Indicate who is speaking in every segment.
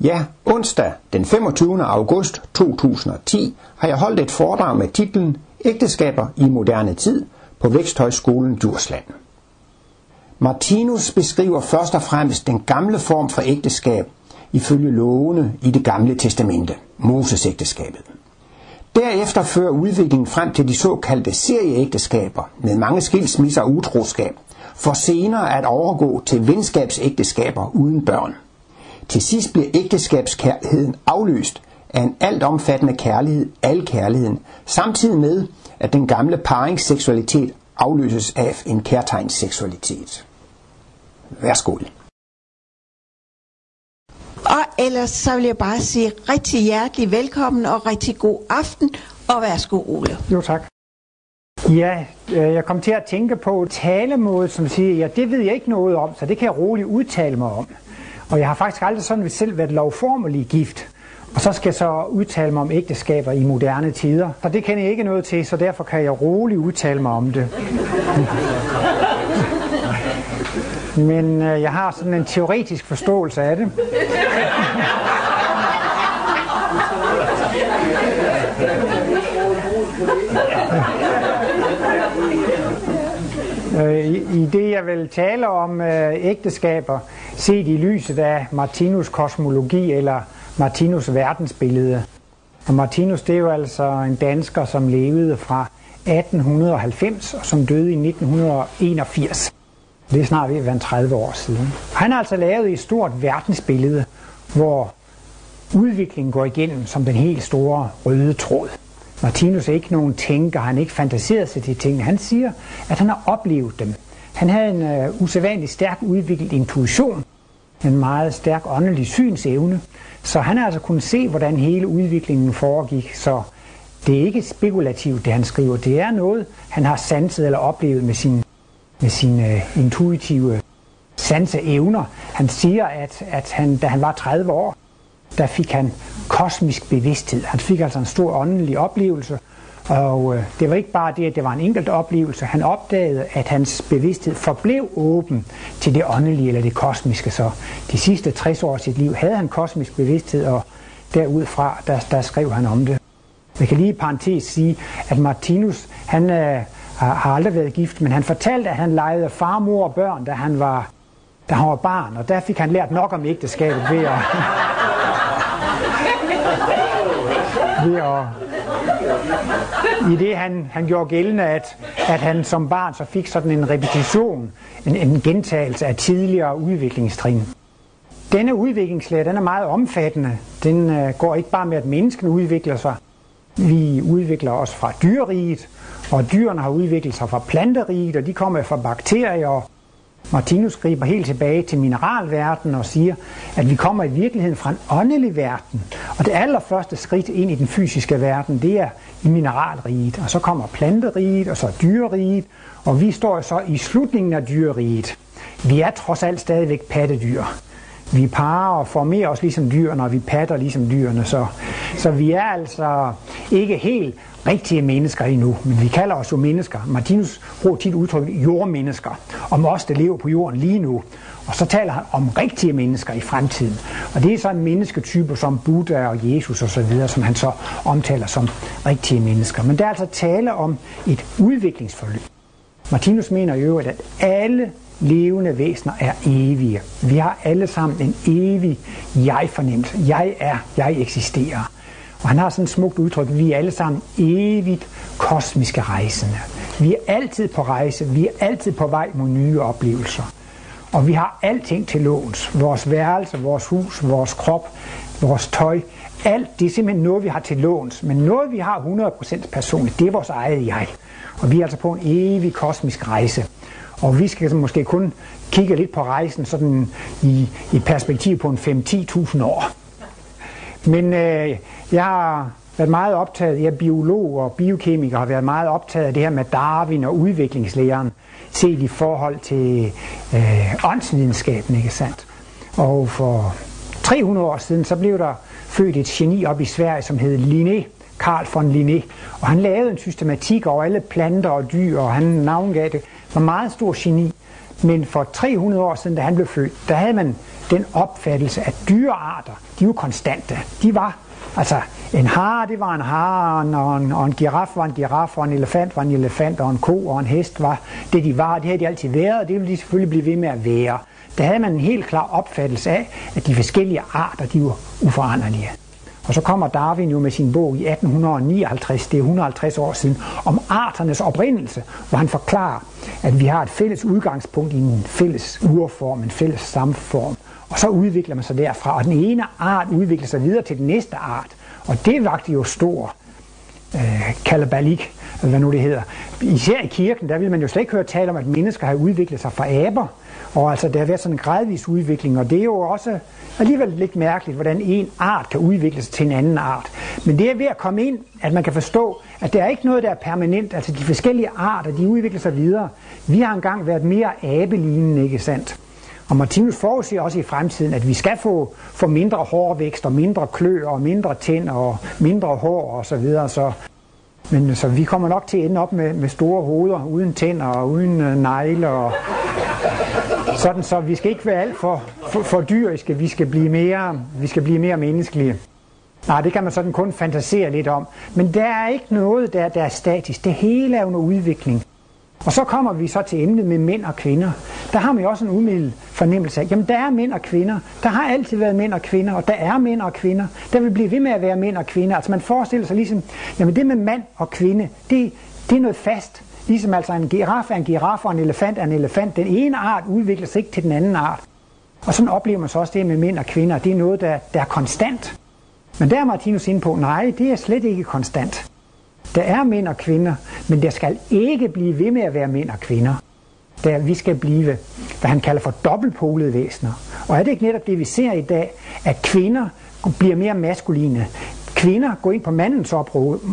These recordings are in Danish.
Speaker 1: Ja, onsdag den 25. august 2010 har jeg holdt et foredrag med titlen Ægteskaber i moderne tid på Væksthøjskolen Djursland. Martinus beskriver først og fremmest den gamle form for ægteskab ifølge lovene i det gamle testamente, Moses-ægteskabet. Derefter fører udviklingen frem til de såkaldte serieægteskaber med mange skilsmisser og utroskab, for senere at overgå til venskabsægteskaber uden børn. Til sidst bliver ægteskabskærligheden afløst af en altomfattende kærlighed, al kærligheden, samtidig med, at den gamle paringsseksualitet afløses af en kærtegnsseksualitet. Værsgo.
Speaker 2: Og ellers så vil jeg bare sige rigtig hjertelig velkommen og rigtig god aften, og værsgo Ole.
Speaker 3: Jo tak. Ja, øh, jeg kom til at tænke på talemåde, som siger, ja, det ved jeg ikke noget om, så det kan jeg roligt udtale mig om. Og jeg har faktisk aldrig sådan selv været lovformelig gift. Og så skal jeg så udtale mig om ægteskaber i moderne tider. Og det kender jeg ikke noget til, så derfor kan jeg roligt udtale mig om det. Men øh, jeg har sådan en teoretisk forståelse af det. Øh, i det jeg vil tale om øh, ægteskaber, set i lyset af Martinus kosmologi eller Martinus verdensbillede. Og Martinus det er jo altså en dansker, som levede fra 1890 og som døde i 1981. Det er snart ved at være 30 år siden. Han har altså lavet et stort verdensbillede, hvor udviklingen går igennem som den helt store røde tråd. Martinus er ikke nogen tænker, han ikke fantaseret sig til tingene. Han siger, at han har oplevet dem. Han havde en uh, usædvanlig stærk udviklet intuition, en meget stærk åndelig synsevne, så han har altså kunnet se, hvordan hele udviklingen foregik. Så det er ikke spekulativt, det han skriver. Det er noget, han har sanset eller oplevet med sin med sine uh, øh, intuitive sanseevner. Han siger, at, at han, da han var 30 år, der fik han kosmisk bevidsthed. Han fik altså en stor åndelig oplevelse, og øh, det var ikke bare det, at det var en enkelt oplevelse. Han opdagede, at hans bevidsthed forblev åben til det åndelige eller det kosmiske. Så de sidste 60 år af sit liv havde han kosmisk bevidsthed, og derudfra, der, der skrev han om det. Jeg kan lige i parentes sige, at Martinus, han øh, har aldrig været gift, men han fortalte, at han legede far, mor og børn, da han var, da han var barn, og der fik han lært nok om ægteskabet ved at, ved at i det han, han gjorde gældende, at, at han som barn så fik sådan en repetition, en, en gentagelse af tidligere udviklingstrin. Denne udviklingslære, den er meget omfattende. Den øh, går ikke bare med, at mennesken udvikler sig. Vi udvikler os fra dyreriget, og dyrene har udviklet sig fra planteriget, og de kommer fra bakterier. Martinus griber helt tilbage til mineralverdenen og siger, at vi kommer i virkeligheden fra en åndelig verden. Og det allerførste skridt ind i den fysiske verden, det er i mineralriget. Og så kommer planteriget, og så dyreriget, og vi står så i slutningen af dyreriget. Vi er trods alt stadigvæk pattedyr. Vi parer og formerer os ligesom dyrene, og vi patter ligesom dyrene. Så, så vi er altså ikke helt rigtige mennesker endnu, men vi kalder os jo mennesker. Martinus bruger tit udtrykket jordmennesker, om os, der lever på jorden lige nu. Og så taler han om rigtige mennesker i fremtiden. Og det er så mennesketyper som Buddha og Jesus osv., som han så omtaler som rigtige mennesker. Men der er altså tale om et udviklingsforløb. Martinus mener jo, at alle levende væsener er evige. Vi har alle sammen en evig jeg-fornemmelse. Jeg er, jeg eksisterer. Og han har sådan et smukt udtryk, vi er alle sammen evigt kosmiske rejsende. Vi er altid på rejse, vi er altid på vej mod nye oplevelser. Og vi har alting til låns. Vores værelse, vores hus, vores krop, vores tøj. Alt det er simpelthen noget, vi har til låns. Men noget, vi har 100% personligt, det er vores eget jeg. Og vi er altså på en evig kosmisk rejse. Og vi skal måske kun kigge lidt på rejsen sådan i, i perspektiv på en 5-10.000 år. Men øh, jeg har været meget optaget, jeg er biolog og biokemiker, har været meget optaget af det her med Darwin og udviklingslæren, set i forhold til øh, åndsvidenskaben, ikke sandt? Og for 300 år siden, så blev der født et geni op i Sverige, som hed Linné, Carl von Linné, og han lavede en systematik over alle planter og dyr, og han navngav det, var meget stor geni. Men for 300 år siden, da han blev født, der havde man den opfattelse, at dyrearter, de var konstante. De var, altså en hare, det var en hare, og en, og en giraf var en giraf, og en elefant var en elefant, og en ko og en hest var det, de var. Det havde de altid været, og det ville de selvfølgelig blive ved med at være. Der havde man en helt klar opfattelse af, at de forskellige arter, de var uforanderlige. Og så kommer Darwin jo med sin bog i 1859, det er 150 år siden, om arternes oprindelse, hvor han forklarer, at vi har et fælles udgangspunkt i en fælles urform, en fælles samform. Og så udvikler man sig derfra, og den ene art udvikler sig videre til den næste art. Og det vagte jo stor øh, kalabalik, eller hvad nu det hedder. Især i kirken, der vil man jo slet ikke høre tale om, at mennesker har udviklet sig fra aber, og altså, der har været sådan en gradvis udvikling, og det er jo også alligevel lidt mærkeligt, hvordan en art kan udvikle sig til en anden art. Men det er ved at komme ind, at man kan forstå, at der er ikke noget, der er permanent. Altså de forskellige arter, de udvikler sig videre. Vi har engang været mere abelignende, ikke sandt? Og Martinus forudsiger også i fremtiden, at vi skal få, få mindre hårvækst og mindre kløer og mindre tænder og mindre hår og så videre. Så, men så vi kommer nok til at ende op med, med store hoveder, uden tænder og uden øh, negle og sådan, så vi skal ikke være alt for, for, for dyriske, vi skal, blive mere, vi skal blive mere menneskelige. Nej, det kan man sådan kun fantasere lidt om. Men der er ikke noget, der, der er statisk. Det hele er under udvikling. Og så kommer vi så til emnet med mænd og kvinder. Der har man jo også en umiddel fornemmelse af, jamen der er mænd og kvinder. Der har altid været mænd og kvinder, og der er mænd og kvinder. Der vil blive ved med at være mænd og kvinder. Altså man forestiller sig ligesom, jamen det med mand og kvinde, det, det er noget fast. Ligesom altså en giraf er en giraf, og en elefant er en elefant. Den ene art udvikler sig ikke til den anden art. Og sådan oplever man så også det med mænd og kvinder. Det er noget, der, der er konstant. Men der er Martinus inde på, nej, det er slet ikke konstant. Der er mænd og kvinder, men der skal ikke blive ved med at være mænd og kvinder. Der vi skal blive, hvad han kalder for dobbeltpolede væsener. Og er det ikke netop det, vi ser i dag, at kvinder bliver mere maskuline? Kvinder går ind på mandens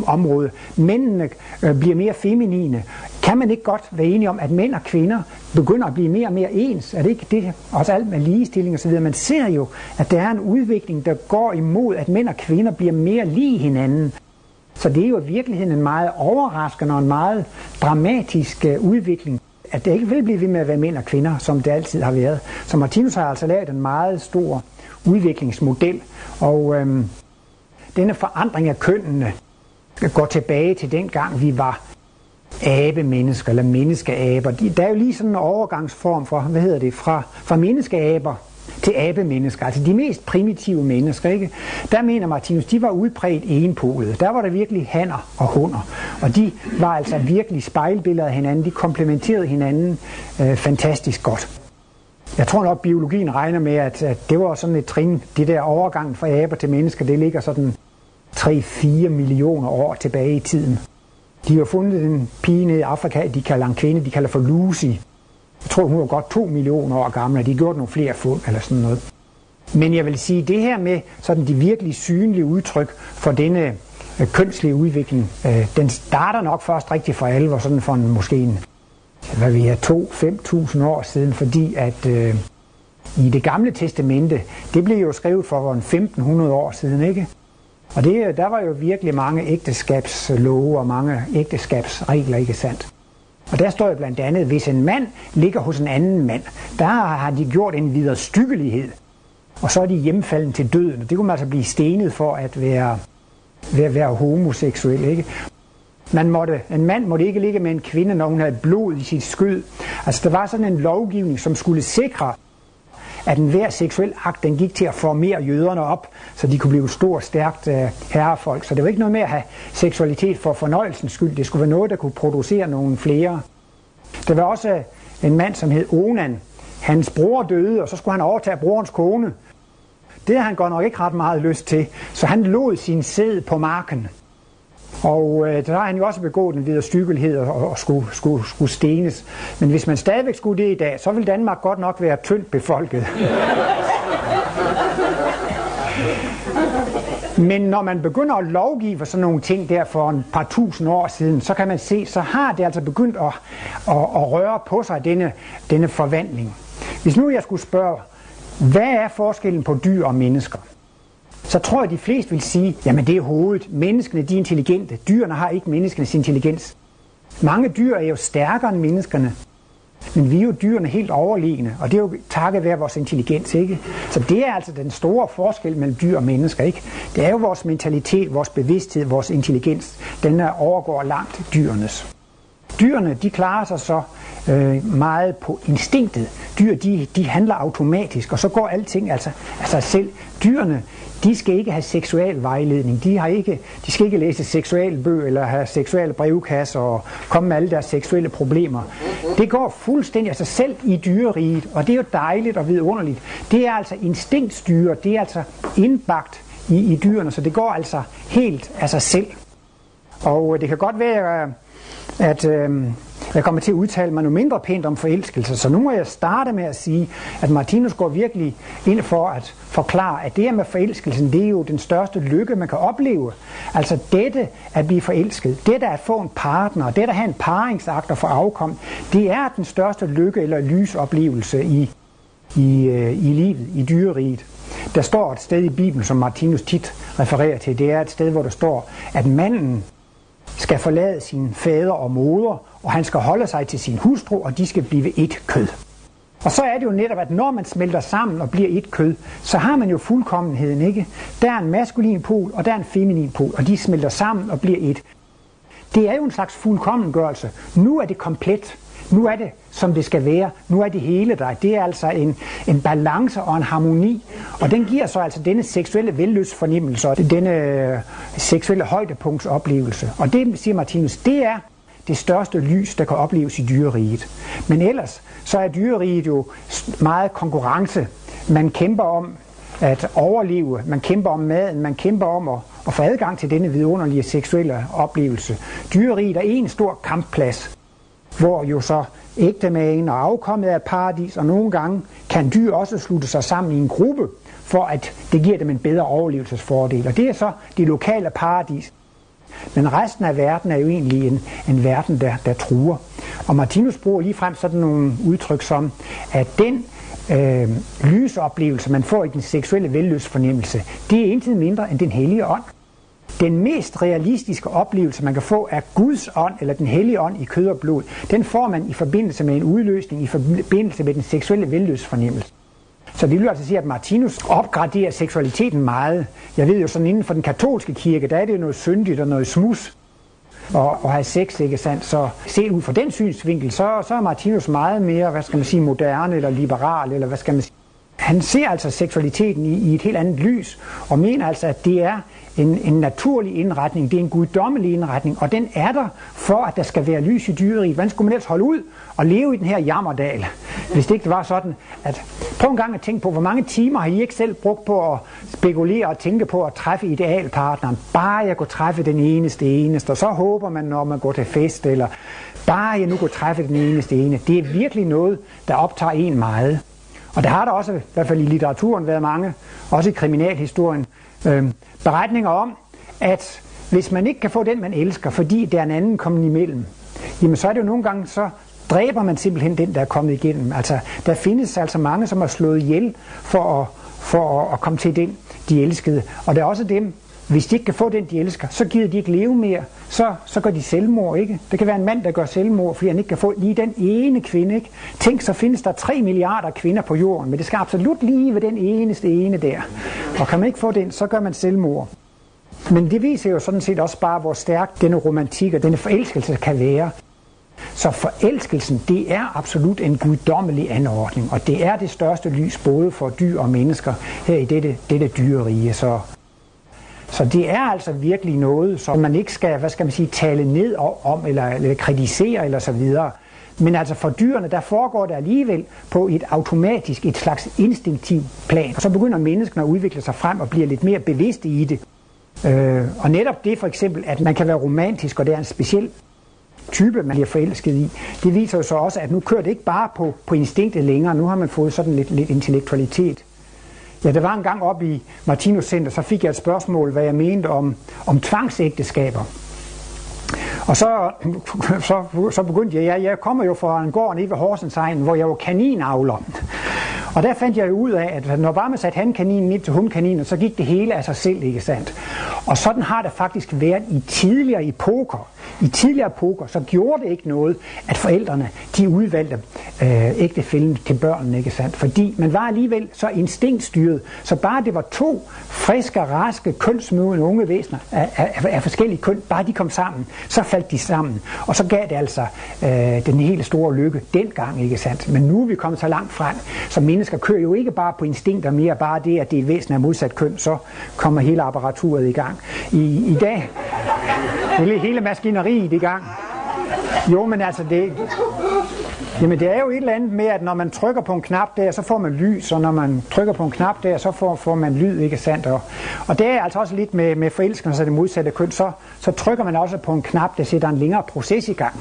Speaker 3: område, mændene øh, bliver mere feminine. Kan man ikke godt være enige om, at mænd og kvinder begynder at blive mere og mere ens? Er det ikke det? Også alt med ligestilling osv. Man ser jo, at der er en udvikling, der går imod, at mænd og kvinder bliver mere lige hinanden. Så det er jo i virkeligheden en meget overraskende og en meget dramatisk øh, udvikling at det ikke vil blive ved med at være mænd og kvinder, som det altid har været. Så Martinus har altså lavet en meget stor udviklingsmodel, og øhm, denne forandring af kønnene går tilbage til den gang, vi var abemennesker eller menneskeaber. Der er jo lige sådan en overgangsform fra, hvad hedder det, fra, fra menneskeaber til abemennesker, altså de mest primitive mennesker. Ikke? Der mener Martinus, de var udbredt enpolede. Der var der virkelig hanner og hunder. Og de var altså virkelig spejlbilleder af hinanden. De komplementerede hinanden øh, fantastisk godt. Jeg tror nok, biologien regner med, at, at det var sådan et trin, det der overgang fra aber til mennesker, det ligger sådan 3-4 millioner år tilbage i tiden. De har fundet en pige nede i Afrika, de kalder en kvinde, de kalder for Lucy. Jeg tror, hun var godt 2 millioner år gammel, og de har gjort nogle flere fund eller sådan noget. Men jeg vil sige, det her med sådan de virkelig synlige udtryk for denne øh, kønslige udvikling, øh, den starter nok først rigtig for alvor, sådan for en, måske en hvad vi er, 2-5.000 år siden, fordi at øh, i det gamle testamente, det blev jo skrevet for 1500 år siden, ikke? Og det, øh, der var jo virkelig mange ægteskabslove og mange ægteskabsregler, ikke sandt? Og der står jo blandt andet, hvis en mand ligger hos en anden mand, der har de gjort en videre styggelighed. Og så er de hjemfalden til døden. Og det kunne man altså blive stenet for at være, være, være homoseksuel. Ikke? Man måtte, en mand måtte ikke ligge med en kvinde, når hun havde blod i sit skød. Altså der var sådan en lovgivning, som skulle sikre, at enhver seksuel akt, den gik til at formere jøderne op, så de kunne blive stort, stærkt øh, herrefolk. Så det var ikke noget med at have seksualitet for fornøjelsens skyld. Det skulle være noget, der kunne producere nogle flere. Der var også øh, en mand, som hed Onan. Hans bror døde, og så skulle han overtage brorens kone. Det havde han godt nok ikke ret meget lyst til, så han lod sin sæd på marken. Og øh, der har han jo også begået en videre stykkelhed og, og skulle, skulle, skulle stenes. Men hvis man stadigvæk skulle det i dag, så ville Danmark godt nok være tyndt befolket. Men når man begynder at lovgive for sådan nogle ting der for en par tusind år siden, så kan man se, så har det altså begyndt at, at, at røre på sig, denne, denne forvandling. Hvis nu jeg skulle spørge, hvad er forskellen på dyr og mennesker? Så tror jeg, at de fleste vil sige, jamen det er hovedet. Menneskene de er intelligente. Dyrene har ikke menneskenes intelligens. Mange dyr er jo stærkere end menneskerne. Men vi er jo dyrene helt overliggende, og det er jo takket være vores intelligens, ikke? Så det er altså den store forskel mellem dyr og mennesker, ikke? Det er jo vores mentalitet, vores bevidsthed, vores intelligens, den der overgår langt dyrenes. Dyrene, de klarer sig så øh, meget på instinktet. Dyr, de, de handler automatisk, og så går alting altså af sig selv. Dyrene, de skal ikke have seksuel vejledning. De, har ikke, de skal ikke læse seksuelle bøger eller have seksuelle brevkasser og komme med alle deres seksuelle problemer. Det går fuldstændig af sig selv i dyreriget, og det er jo dejligt og vidunderligt. Det er altså instinktstyre, det er altså indbagt i, i dyrene, så det går altså helt af sig selv. Og øh, det kan godt være, øh, at øh, jeg kommer til at udtale mig noget mindre pænt om forelskelse, så nu må jeg starte med at sige, at Martinus går virkelig ind for at forklare, at det her med forelskelsen, det er jo den største lykke, man kan opleve. Altså dette at blive forelsket, dette at få en partner, dette at have en paringsakt og få afkom, det er den største lykke eller lysoplevelse i, i, øh, i livet, i dyreriget. Der står et sted i Bibelen, som Martinus tit refererer til, det er et sted, hvor der står, at manden skal forlade sin fader og moder, og han skal holde sig til sin hustru, og de skal blive et kød. Og så er det jo netop, at når man smelter sammen og bliver et kød, så har man jo fuldkommenheden, ikke? Der er en maskulin pol, og der er en feminin pol, og de smelter sammen og bliver et. Det er jo en slags fuldkommengørelse. Nu er det komplet. Nu er det, som det skal være. Nu er det hele der. Det er altså en, en balance og en harmoni. Og den giver så altså denne seksuelle velløsfornemmelse og denne øh, seksuelle højdepunktsoplevelse. Og det, siger Martinus, det er det største lys, der kan opleves i dyreriget. Men ellers, så er dyreriget jo meget konkurrence. Man kæmper om at overleve, man kæmper om maden, man kæmper om at, at få adgang til denne vidunderlige seksuelle oplevelse. Dyreriget er en stor kampplads hvor jo så ægtemagen og afkommet af paradis, og nogle gange kan dyr også slutte sig sammen i en gruppe, for at det giver dem en bedre overlevelsesfordel. Og det er så det lokale paradis. Men resten af verden er jo egentlig en, en verden, der, der truer. Og Martinus bruger lige frem sådan nogle udtryk som, at den øh, lysoplevelse, man får i den seksuelle velløsfornemmelse, det er intet mindre end den hellige ånd. Den mest realistiske oplevelse, man kan få af Guds ånd, eller den hellige ånd i kød og blod, den får man i forbindelse med en udløsning, i forbindelse med den seksuelle velløsfornemmelse. Så det vil altså sige, at Martinus opgraderer seksualiteten meget. Jeg ved jo sådan inden for den katolske kirke, der er det jo noget syndigt og noget smus og, og have sex, ikke sandt? Så set ud fra den synsvinkel, så, så er Martinus meget mere, hvad skal man sige, moderne eller liberal, eller hvad skal man sige. Han ser altså seksualiteten i, i et helt andet lys, og mener altså, at det er en, en naturlig indretning, det er en guddommelig indretning, og den er der for, at der skal være lys i dyreriet. Hvordan skulle man ellers holde ud og leve i den her jammerdal, hvis det ikke var sådan, at prøv en gang at tænke på, hvor mange timer har I ikke selv brugt på at spekulere og tænke på at træffe idealpartneren. Bare jeg kunne træffe den eneste eneste, og så håber man, når man går til fest, eller bare jeg nu kunne træffe den eneste ene. Det er virkelig noget, der optager en meget. Og der har der også, i hvert fald i litteraturen, været mange, også i kriminalhistorien, øh, beretninger om, at hvis man ikke kan få den, man elsker, fordi der er en anden kommet imellem, jamen så er det jo nogle gange, så dræber man simpelthen den, der er kommet igennem. Altså, der findes altså mange, som har slået ihjel for at, for at, at komme til den, de elskede. Og der er også dem, hvis de ikke kan få den, de elsker, så gider de ikke leve mere. Så, så gør de selvmord, ikke? Det kan være en mand, der gør selvmord, fordi han ikke kan få lige den ene kvinde, ikke? Tænk, så findes der 3 milliarder kvinder på jorden, men det skal absolut lige ved den eneste ene der. Og kan man ikke få den, så gør man selvmord. Men det viser jo sådan set også bare, hvor stærk denne romantik og denne forelskelse kan være. Så forelskelsen, det er absolut en guddommelig anordning, og det er det største lys både for dyr og mennesker her i dette, dette dyrerige. Så så det er altså virkelig noget, som man ikke skal, hvad skal man sige, tale ned om, eller, eller kritisere, eller så videre. Men altså for dyrene, der foregår det alligevel på et automatisk, et slags instinktivt plan. Og så begynder menneskene at udvikle sig frem og bliver lidt mere bevidste i det. Øh, og netop det for eksempel, at man kan være romantisk, og det er en speciel type, man bliver forelsket i, det viser jo så også, at nu kører det ikke bare på, på instinktet længere, nu har man fået sådan lidt, lidt intellektualitet. Ja, der var en gang op i Martinus Center, så fik jeg et spørgsmål, hvad jeg mente om, om tvangsægteskaber. Og så, så, så begyndte jeg, jeg, jeg kommer jo fra en gård nede ved Horsensegn, hvor jeg var kaninavler. Og der fandt jeg jo ud af, at når bare man satte hankaninen ind til hunkaninen, så gik det hele af sig selv, ikke sandt? Og sådan har det faktisk været i tidligere epoker i tidligere epoker, så gjorde det ikke noget, at forældrene, de udvalgte øh, ægtefælden til børnene, ikke sandt? Fordi man var alligevel så instinktstyret, så bare det var to friske, raske, kønsmødende unge væsener af, af, af forskellige køn, bare de kom sammen, så faldt de sammen. Og så gav det altså øh, den hele store lykke dengang, ikke sandt? Men nu er vi kommet så langt frem, så mennesker kører jo ikke bare på instinkter mere, bare det, at det er et væsen af modsat køn, så kommer hele apparaturet i gang. I, i dag hele, hele maskineriet i gang. Jo, men altså det, Jamen det er jo et eller andet med, at når man trykker på en knap der, så får man lys, og når man trykker på en knap der, så får, får man lyd, ikke sandt? Og, og det er altså også lidt med, med forelskelse af det modsatte køn, så, så trykker man også på en knap, der sætter en længere proces i gang.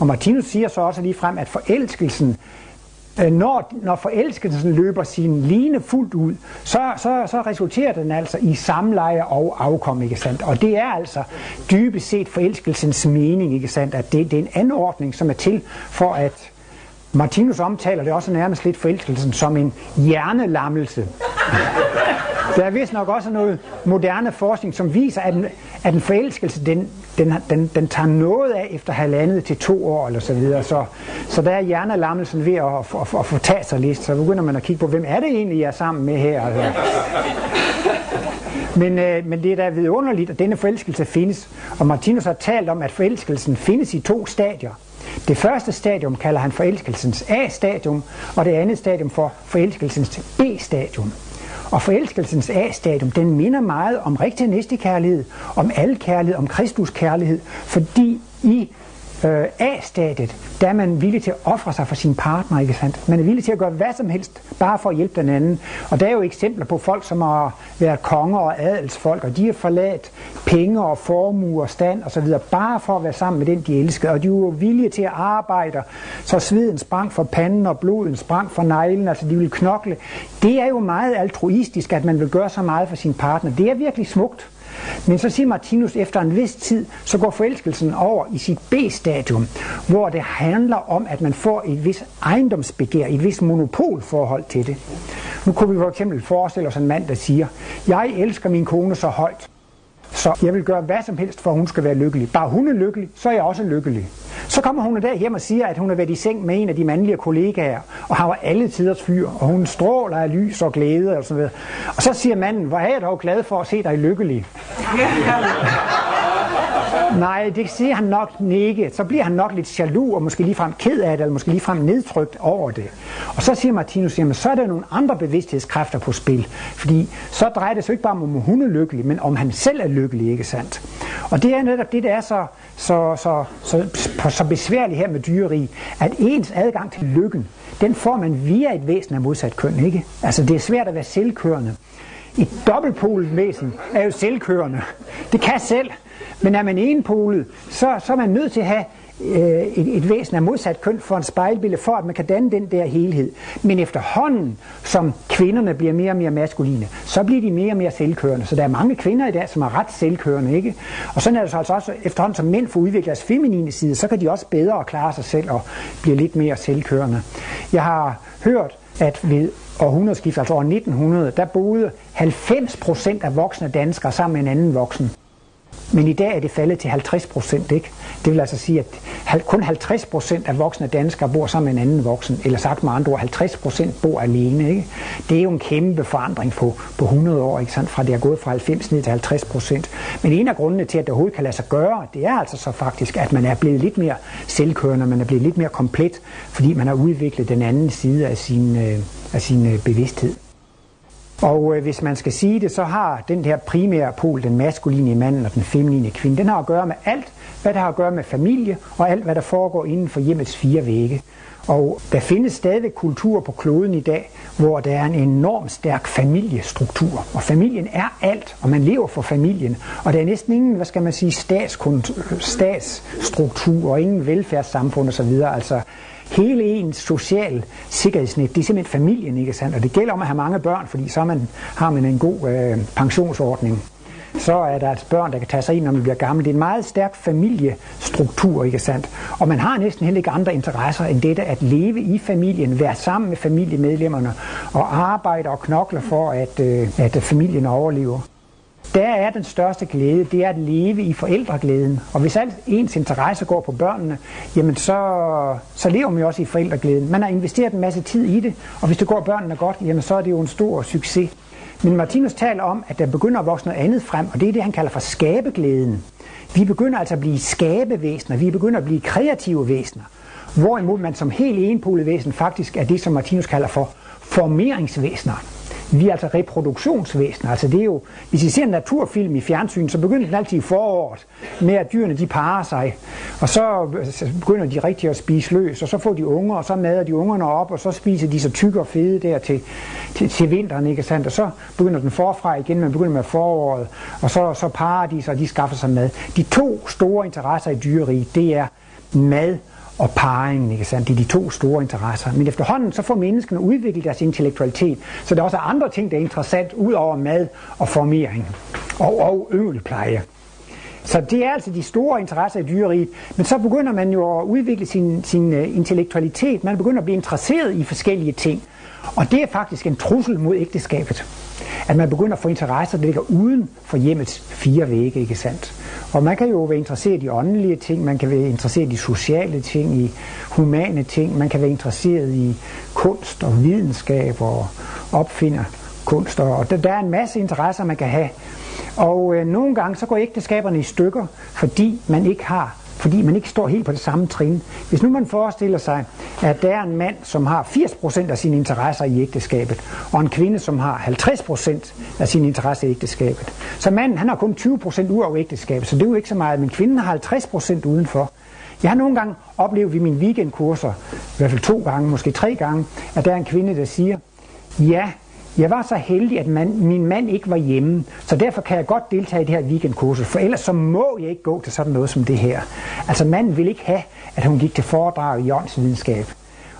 Speaker 3: Og Martinus siger så også lige frem, at forelskelsen Øh, når, når forelskelsen løber sin line fuldt ud, så, så, så resulterer den altså i samleje og afkom, ikke sandt? Og det er altså dybest set forelskelsens mening, ikke sandt? At det, det er en anordning, som er til for at Martinus omtaler det også nærmest lidt forelskelsen som en hjernelammelse. Der er vist nok også noget moderne forskning, som viser, at en, at en forelskelse, den, den, den, den tager noget af efter halvandet til to år eller så videre. Så, så der er hjernelammelsen ved at, at, at, at få taget sig lidt. Så begynder man at kigge på, hvem er det egentlig, jeg er sammen med her? Altså. Men, øh, men det er da vidunderligt, at denne forelskelse findes. Og Martinus har talt om, at forelskelsen findes i to stadier. Det første stadium kalder han forelskelsens A-stadium, og det andet stadium for forelskelsens B-stadium. Og forelskelsens A-stadium, den minder meget om rigtig næstekærlighed, om alkærlighed, om Kristus kærlighed, fordi i øh, A-stadiet, der er man villig til at ofre sig for sin partner, ikke sandt? Man er villig til at gøre hvad som helst, bare for at hjælpe den anden. Og der er jo eksempler på folk, som har været konger og adelsfolk, og de har forladt penge og formue og stand og så videre, bare for at være sammen med den, de elskede. Og de er jo villige til at arbejde, så sveden sprang for panden og bloden sprang for neglen, altså de vil knokle. Det er jo meget altruistisk, at man vil gøre så meget for sin partner. Det er virkelig smukt. Men så siger Martinus, efter en vis tid, så går forelskelsen over i sit B-stadium, hvor det handler om, at man får et vis ejendomsbegær, et vis monopolforhold til det. Nu kunne vi for eksempel forestille os en mand, der siger, jeg elsker min kone så højt, så jeg vil gøre hvad som helst, for at hun skal være lykkelig. Bare hun er lykkelig, så er jeg også lykkelig. Så kommer hun der hjem og siger, at hun har været i seng med en af de mandlige kollegaer, og har alle tiders fyr, og hun stråler af lys og glæde og sådan noget. Og så siger manden, hvor er jeg dog glad for at se dig lykkelig. Nej, det siger han nok ikke. Så bliver han nok lidt jaloux, og måske ligefrem ked af det, eller måske ligefrem nedtrykt over det. Og så siger Martinus, jamen så er der nogle andre bevidsthedskræfter på spil. Fordi så drejer det sig ikke bare om, om hun er lykkelig, men om han selv er lykkelig, ikke sandt? Og det er netop det, der er så, så, så, så, så, besværligt her med dyreri, at ens adgang til lykken, den får man via et væsen af modsat køn, ikke? Altså det er svært at være selvkørende. Et dobbeltpolet væsen er jo selvkørende. Det kan selv, men er man enpolet, så, så er man nødt til at have øh, et, et væsen af modsat køn for en spejlbillede, for at man kan danne den der helhed. Men efterhånden, som kvinderne bliver mere og mere maskuline, så bliver de mere og mere selvkørende. Så der er mange kvinder i dag, som er ret selvkørende. Ikke? Og sådan er det så altså også, efterhånden som mænd får udviklet deres feminine side, så kan de også bedre klare sig selv og blive lidt mere selvkørende. Jeg har hørt, at ved århundredeskiftet, altså år 1900, der boede 90% af voksne danskere sammen med en anden voksen. Men i dag er det faldet til 50 procent, ikke? Det vil altså sige, at kun 50 procent af voksne danskere bor sammen med en anden voksen, eller sagt med andre ord, 50 procent bor alene, ikke? Det er jo en kæmpe forandring på, på 100 år, ikke sandt? Fra det er gået fra 90 ned til 50 procent. Men en af grundene til, at det overhovedet kan lade sig gøre, det er altså så faktisk, at man er blevet lidt mere selvkørende, man er blevet lidt mere komplet, fordi man har udviklet den anden side af sin, øh, af sin øh, bevidsthed. Og øh, hvis man skal sige det, så har den her primære pol, den maskuline mand og den feminine kvinde, den har at gøre med alt, hvad der har at gøre med familie, og alt, hvad der foregår inden for hjemmets fire vægge. Og der findes stadig kultur på kloden i dag, hvor der er en enorm stærk familiestruktur. Og familien er alt, og man lever for familien. Og der er næsten ingen, hvad skal man sige, statsstruktur og ingen velfærdssamfund osv. Altså, hele ens social sikkerhedsnet, det er simpelthen familien, ikke sandt? Og det gælder om at have mange børn, fordi så man, har man en god øh, pensionsordning. Så er der et børn, der kan tage sig ind, når man bliver gammel. Det er en meget stærk familiestruktur, ikke sandt? Og man har næsten heller ikke andre interesser end dette at leve i familien, være sammen med familiemedlemmerne og arbejde og knokle for, at, øh, at familien overlever der er den største glæde, det er at leve i forældreglæden. Og hvis alt ens interesse går på børnene, jamen så, så lever man jo også i forældreglæden. Man har investeret en masse tid i det, og hvis det går børnene godt, jamen så er det jo en stor succes. Men Martinus taler om, at der begynder at vokse noget andet frem, og det er det, han kalder for skabeglæden. Vi begynder altså at blive skabevæsener, vi begynder at blive kreative væsener. Hvorimod man som helt enpolet væsen faktisk er det, som Martinus kalder for formeringsvæsener. Vi er altså reproduktionsvæsener. Altså det er jo, hvis I ser en naturfilm i fjernsyn, så begynder den altid i foråret med, at dyrene de parer sig. Og altså, så begynder de rigtig at spise løs, og så får de unger, og så mader de ungerne op, og så spiser de så tykke og fede der til, til, til vinteren, ikke sandt? Og så begynder den forfra igen, man begynder med foråret, og så, så parer de sig, og de skaffer sig mad. De to store interesser i dyreriet, det er mad og parringen, ikke sandt? Det er de to store interesser. Men efterhånden så får menneskene udviklet deres intellektualitet, så der er andre ting, der er interessant, ud over mad og formering og, og øvelpleje. Så det er altså de store interesser i dyreriet. Men så begynder man jo at udvikle sin, sin øh, intellektualitet. Man begynder at blive interesseret i forskellige ting. Og det er faktisk en trussel mod ægteskabet. At man begynder at få interesser, der ligger uden for hjemmets fire vægge, ikke sandt? Og man kan jo være interesseret i åndelige ting, man kan være interesseret i sociale ting, i humane ting, man kan være interesseret i kunst og videnskab og opfinder kunst. Og der, der er en masse interesser, man kan have. Og øh, nogle gange så går ægteskaberne i stykker, fordi man ikke har fordi man ikke står helt på det samme trin. Hvis nu man forestiller sig, at der er en mand, som har 80% af sine interesser i ægteskabet, og en kvinde, som har 50% af sine interesser i ægteskabet. Så manden, han har kun 20% ud af ægteskabet, så det er jo ikke så meget, men kvinden har 50% udenfor. Jeg har nogle gange oplevet i mine weekendkurser, i hvert fald to gange, måske tre gange, at der er en kvinde, der siger, ja, jeg var så heldig, at man, min mand ikke var hjemme, så derfor kan jeg godt deltage i det her weekendkursus, for ellers så må jeg ikke gå til sådan noget som det her. Altså manden vil ikke have, at hun gik til foredrag i åndsvidenskab.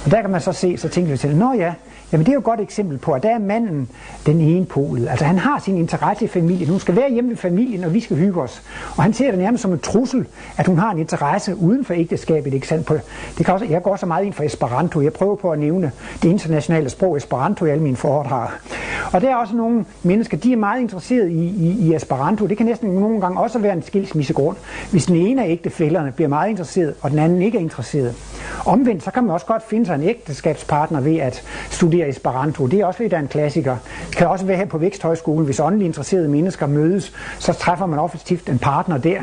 Speaker 3: Og der kan man så se, så tænker vi til, nå ja, Jamen det er jo et godt eksempel på, at der er manden den ene polet. Altså han har sin interesse i familien. Hun skal være hjemme ved familien, og vi skal hygge os. Og han ser det nærmest som en trussel, at hun har en interesse uden for ægteskabet. Ikke sandt? Det kan også, jeg går så meget ind for Esperanto. Jeg prøver på at nævne det internationale sprog Esperanto i alle mine foredrag. Og der er også nogle mennesker, de er meget interesserede i, i, i Esperanto. Det kan næsten nogle gange også være en skilsmissegrund, hvis den ene af ægtefælderne bliver meget interesseret, og den anden ikke er interesseret. Omvendt, så kan man også godt finde sig en ægteskabspartner ved at studere Esperanto. Det er også lidt af en klassiker. Det kan også være her på Væksthøjskolen, hvis åndeligt interesserede mennesker mødes, så træffer man ofte en partner der.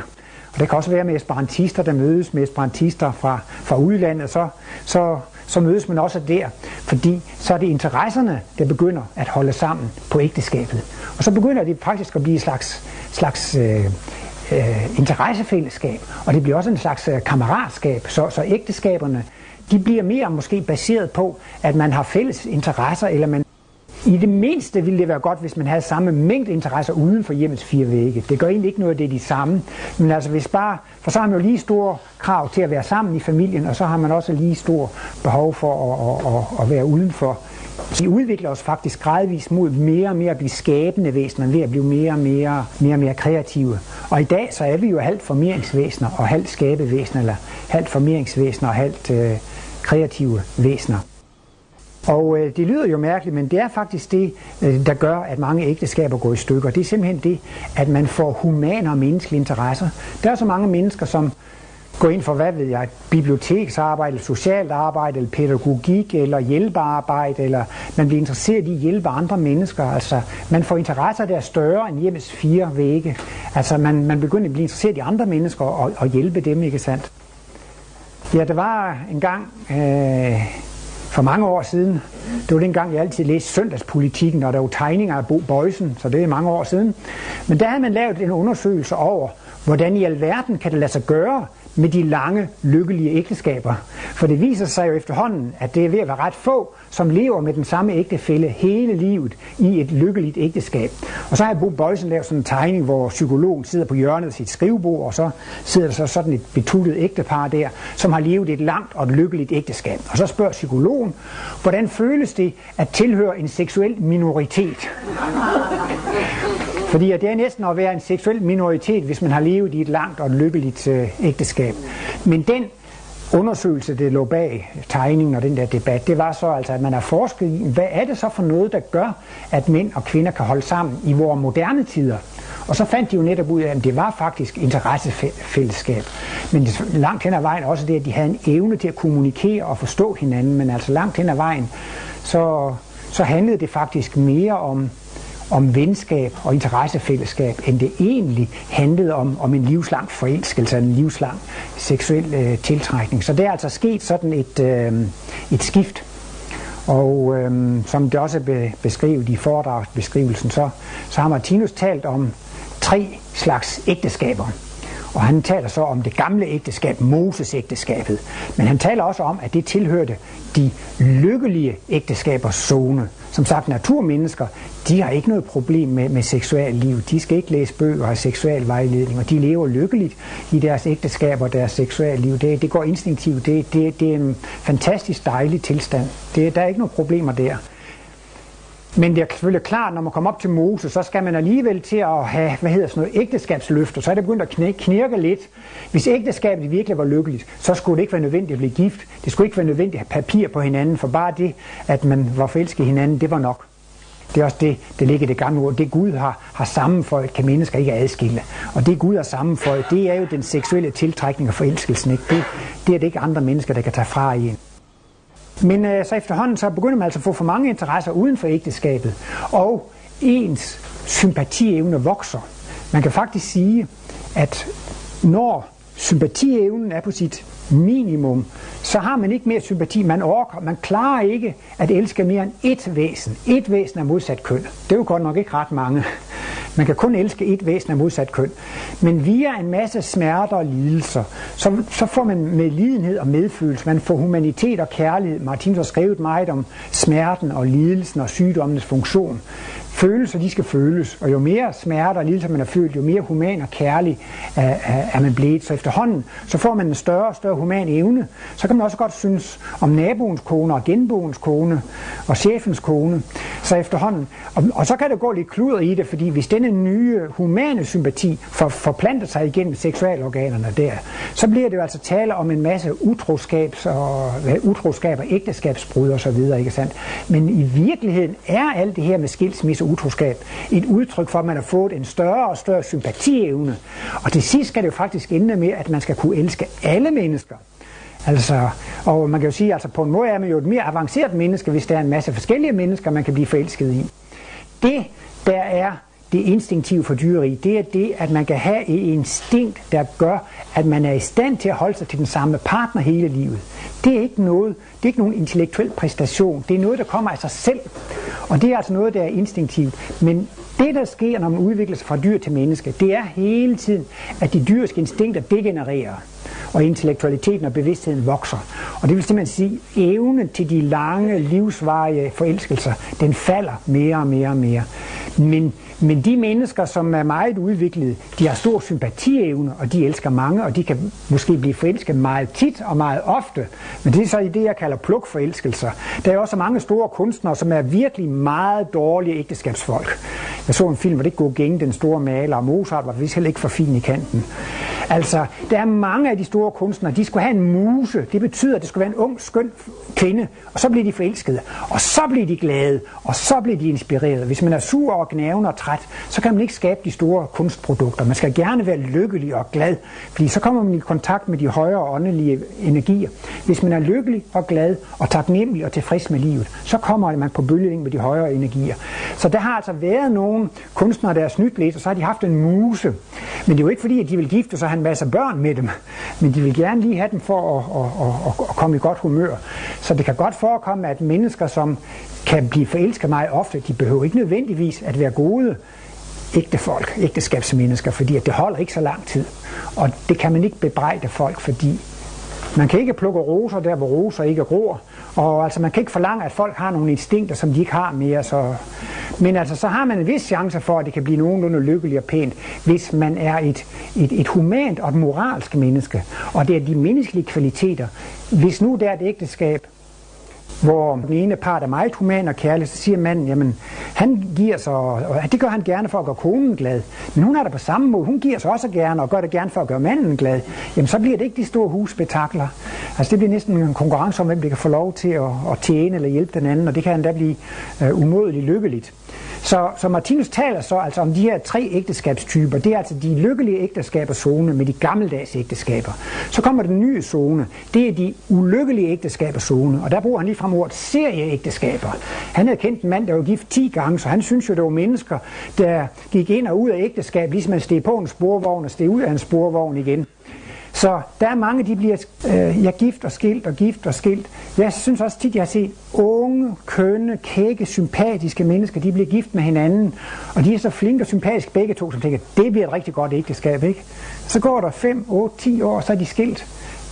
Speaker 3: Og det kan også være med esperantister, der mødes med esperantister fra, fra udlandet, så, så, så mødes man også der, fordi så er det interesserne, der begynder at holde sammen på ægteskabet. Og så begynder det faktisk at blive et slags, slags øh, øh, interessefællesskab, og det bliver også en slags øh, kammeratskab, så, så ægteskaberne de bliver mere måske baseret på, at man har fælles interesser, eller man i det mindste ville det være godt, hvis man havde samme mængde interesser uden for hjemmets fire vægge. Det gør egentlig ikke noget, det er de samme. Men altså hvis bare, for så har man jo lige store krav til at være sammen i familien, og så har man også lige stor behov for at, at, at, at være udenfor vi udvikler os faktisk gradvist mod mere og mere at blive skabende væsener, ved at blive mere og mere, mere, og mere kreative. Og i dag så er vi jo halvt formeringsvæsener og halvt skabevæsener, eller halvt formeringsvæsener og halvt øh, kreative væsener. Og øh, det lyder jo mærkeligt, men det er faktisk det, øh, der gør, at mange ægteskaber går i stykker. Det er simpelthen det, at man får humane og menneskelige interesser. Der er så mange mennesker, som gå ind for, hvad ved jeg, biblioteksarbejde, socialt arbejde, eller pædagogik, eller hjælpearbejde, eller man bliver interesseret i at hjælpe andre mennesker. Altså, man får interesser, der er større end hjemmes fire vægge. Altså, man, man begynder at blive interesseret i andre mennesker og, og hjælpe dem, ikke sandt? Ja, der var en gang øh, for mange år siden, det var den gang, jeg altid læste søndagspolitikken, og der var tegninger af Bo Bøjsen, så det er mange år siden. Men der havde man lavet en undersøgelse over, hvordan i alverden kan det lade sig gøre, med de lange, lykkelige ægteskaber. For det viser sig jo efterhånden, at det er ved at være ret få, som lever med den samme ægtefælle hele livet i et lykkeligt ægteskab. Og så har Bo Bøjsen lavet sådan en tegning, hvor psykologen sidder på hjørnet af sit skrivebord, og så sidder der så sådan et betuttet ægtepar der, som har levet et langt og et lykkeligt ægteskab. Og så spørger psykologen, hvordan føles det at tilhøre en seksuel minoritet? Fordi det er næsten at være en seksuel minoritet, hvis man har levet i et langt og lykkeligt øh, ægteskab. Men den undersøgelse, det lå bag tegningen og den der debat, det var så altså, at man har forsket i, hvad er det så for noget, der gør, at mænd og kvinder kan holde sammen i vores moderne tider? Og så fandt de jo netop ud af, at det var faktisk interessefællesskab. Men langt hen ad vejen også det, at de havde en evne til at kommunikere og forstå hinanden, men altså langt hen ad vejen, så, så handlede det faktisk mere om, om venskab og interessefællesskab, end det egentlig handlede om, om en livslang forelskelse, en livslang seksuel øh, tiltrækning. Så der er altså sket sådan et, øh, et skift. Og øh, som det også er beskrevet i foredragsbeskrivelsen, så, så har Martinus talt om tre slags ægteskaber. Og han taler så om det gamle ægteskab, Moses ægteskabet. Men han taler også om, at det tilhørte de lykkelige ægteskabers zone. Som sagt, naturmennesker, de har ikke noget problem med, med seksuel liv. De skal ikke læse bøger og have seksuel vejledning, og de lever lykkeligt i deres ægteskab og deres seksuelle liv. Det, det går instinktivt. Det, det, det er en fantastisk dejlig tilstand. Det, der er ikke nogen problemer der. Men det er selvfølgelig klart, når man kommer op til Moses, så skal man alligevel til at have, hvad hedder sådan noget, ægteskabsløfter. Så er det begyndt at knirke lidt. Hvis ægteskabet virkelig var lykkeligt, så skulle det ikke være nødvendigt at blive gift. Det skulle ikke være nødvendigt at have papir på hinanden, for bare det, at man var forelsket i hinanden, det var nok. Det er også det, det ligger i det gamle ord. Det Gud har, har sammenføjet, kan mennesker ikke adskille. Og det Gud har sammenføjet, det er jo den seksuelle tiltrækning og forelskelsen. Ikke? Det, det er det ikke andre mennesker, der kan tage fra i en. Men øh, så efterhånden så begynder man altså at få for mange interesser uden for ægteskabet, og ens sympatievne vokser. Man kan faktisk sige, at når sympatievnen er på sit minimum, så har man ikke mere sympati. Man orker, man klarer ikke at elske mere end ét væsen. Et væsen af modsat køn. Det er jo godt nok ikke ret mange. Man kan kun elske et væsen af modsat køn. Men via en masse smerter og lidelser, så, så får man med lidenhed og medfølelse, man får humanitet og kærlighed. Martin har skrevet meget om smerten og lidelsen og sygdommens funktion. Følelser, de skal føles, og jo mere smerte og lidelse man har følt, jo mere human og kærlig er, er man blevet. Så efterhånden, så får man en større og større human evne. Så kan man også godt synes om naboens kone og genboens kone og chefens kone. Så efterhånden, og, og så kan det gå lidt kluder i det, fordi hvis denne nye humane sympati for, forplanter sig igennem seksualorganerne der, så bliver det jo altså tale om en masse utroskabs og, utroskab og ægteskabsbrud og så videre, ikke sandt? Men i virkeligheden er alt det her med skilsmisse utroskab et udtryk for, at man har fået en større og større sympatievne. Og til sidst skal det jo faktisk ende med, at man skal kunne elske alle mennesker. Altså, og man kan jo sige, at altså på en måde er man jo et mere avanceret menneske, hvis der er en masse forskellige mennesker, man kan blive forelsket i. Det, der er det instinktive for dyreri, det er det, at man kan have et instinkt, der gør, at man er i stand til at holde sig til den samme partner hele livet. Det er ikke noget, det er ikke nogen intellektuel præstation. Det er noget, der kommer af sig selv. Og det er altså noget, der er instinktivt. Men det, der sker, når man udvikler sig fra dyr til menneske, det er hele tiden, at de dyriske instinkter degenererer, og intellektualiteten og bevidstheden vokser. Og det vil simpelthen sige, at evnen til de lange, livsvarige forelskelser, den falder mere og mere og mere. Men men de mennesker, som er meget udviklede, de har stor sympatievne, og de elsker mange, og de kan måske blive forelsket meget tit og meget ofte. Men det er så i det, jeg kalder plukforelskelser. Der er også mange store kunstnere, som er virkelig meget dårlige ægteskabsfolk. Jeg så en film, hvor det ikke gænge den store maler, og Mozart var vist heller ikke for fin i kanten. Altså, der er mange af de store kunstnere, de skulle have en muse. Det betyder, at det skulle være en ung, skøn kvinde, og så bliver de forelskede. Og så bliver de glade, og så bliver de inspireret. Hvis man er sur og gnavende og træt, så kan man ikke skabe de store kunstprodukter. Man skal gerne være lykkelig og glad, fordi så kommer man i kontakt med de højere åndelige energier. Hvis man er lykkelig og glad og taknemmelig og tilfreds med livet, så kommer man på bølgelængde med de højere energier. Så der har altså været nogle kunstnere, der er snydt og så har de haft en muse. Men det er jo ikke fordi, at de vil gifte sig og have en masse børn med dem, men de vil gerne lige have dem for at, at, at, at komme i godt humør. Så det kan godt forekomme, at mennesker, som kan blive forelsket meget ofte, de behøver ikke nødvendigvis at være gode ægte folk, ægteskabsmennesker, fordi at det holder ikke så lang tid. Og det kan man ikke bebrejde folk, fordi man kan ikke plukke roser der, hvor roser ikke gror. Og altså, man kan ikke forlange, at folk har nogle instinkter, som de ikke har mere. Så... Men altså, så har man en vis chance for, at det kan blive nogenlunde lykkeligt og pænt, hvis man er et, et, et humant og et moralsk menneske. Og det er de menneskelige kvaliteter. Hvis nu der er et ægteskab, hvor den ene part er meget human og kærlig, så siger manden, jamen, han giver sig, og det gør han gerne for at gøre konen glad. Men hun er der på samme måde, hun giver sig også gerne, og gør det gerne for at gøre manden glad. Jamen, så bliver det ikke de store husbetakler. Altså, det bliver næsten en konkurrence om, hvem det kan få lov til at, at tjene eller hjælpe den anden, og det kan endda blive uh, umådeligt lykkeligt. Så, så Martinus taler så altså om de her tre ægteskabstyper. Det er altså de lykkelige ægteskaber zone med de gammeldags ægteskaber. Så kommer den nye zone. Det er de ulykkelige ægteskaber zone. Og der bruger han lige frem ordet serieægteskaber. Han havde kendt en mand, der var gift 10 gange, så han synes jo, det var mennesker, der gik ind og ud af ægteskab, ligesom man steg på en sporvogn og steg ud af en sporvogn igen. Så der er mange, de bliver øh, ja, gift og skilt og gift og skilt. Jeg synes også tit, jeg har set unge, kønne, kække, sympatiske mennesker, de bliver gift med hinanden. Og de er så flinke og sympatiske begge to, som tænker, det bliver et rigtig godt ægteskab, ikke? Så går der 5, 8, 10 år, så er de skilt.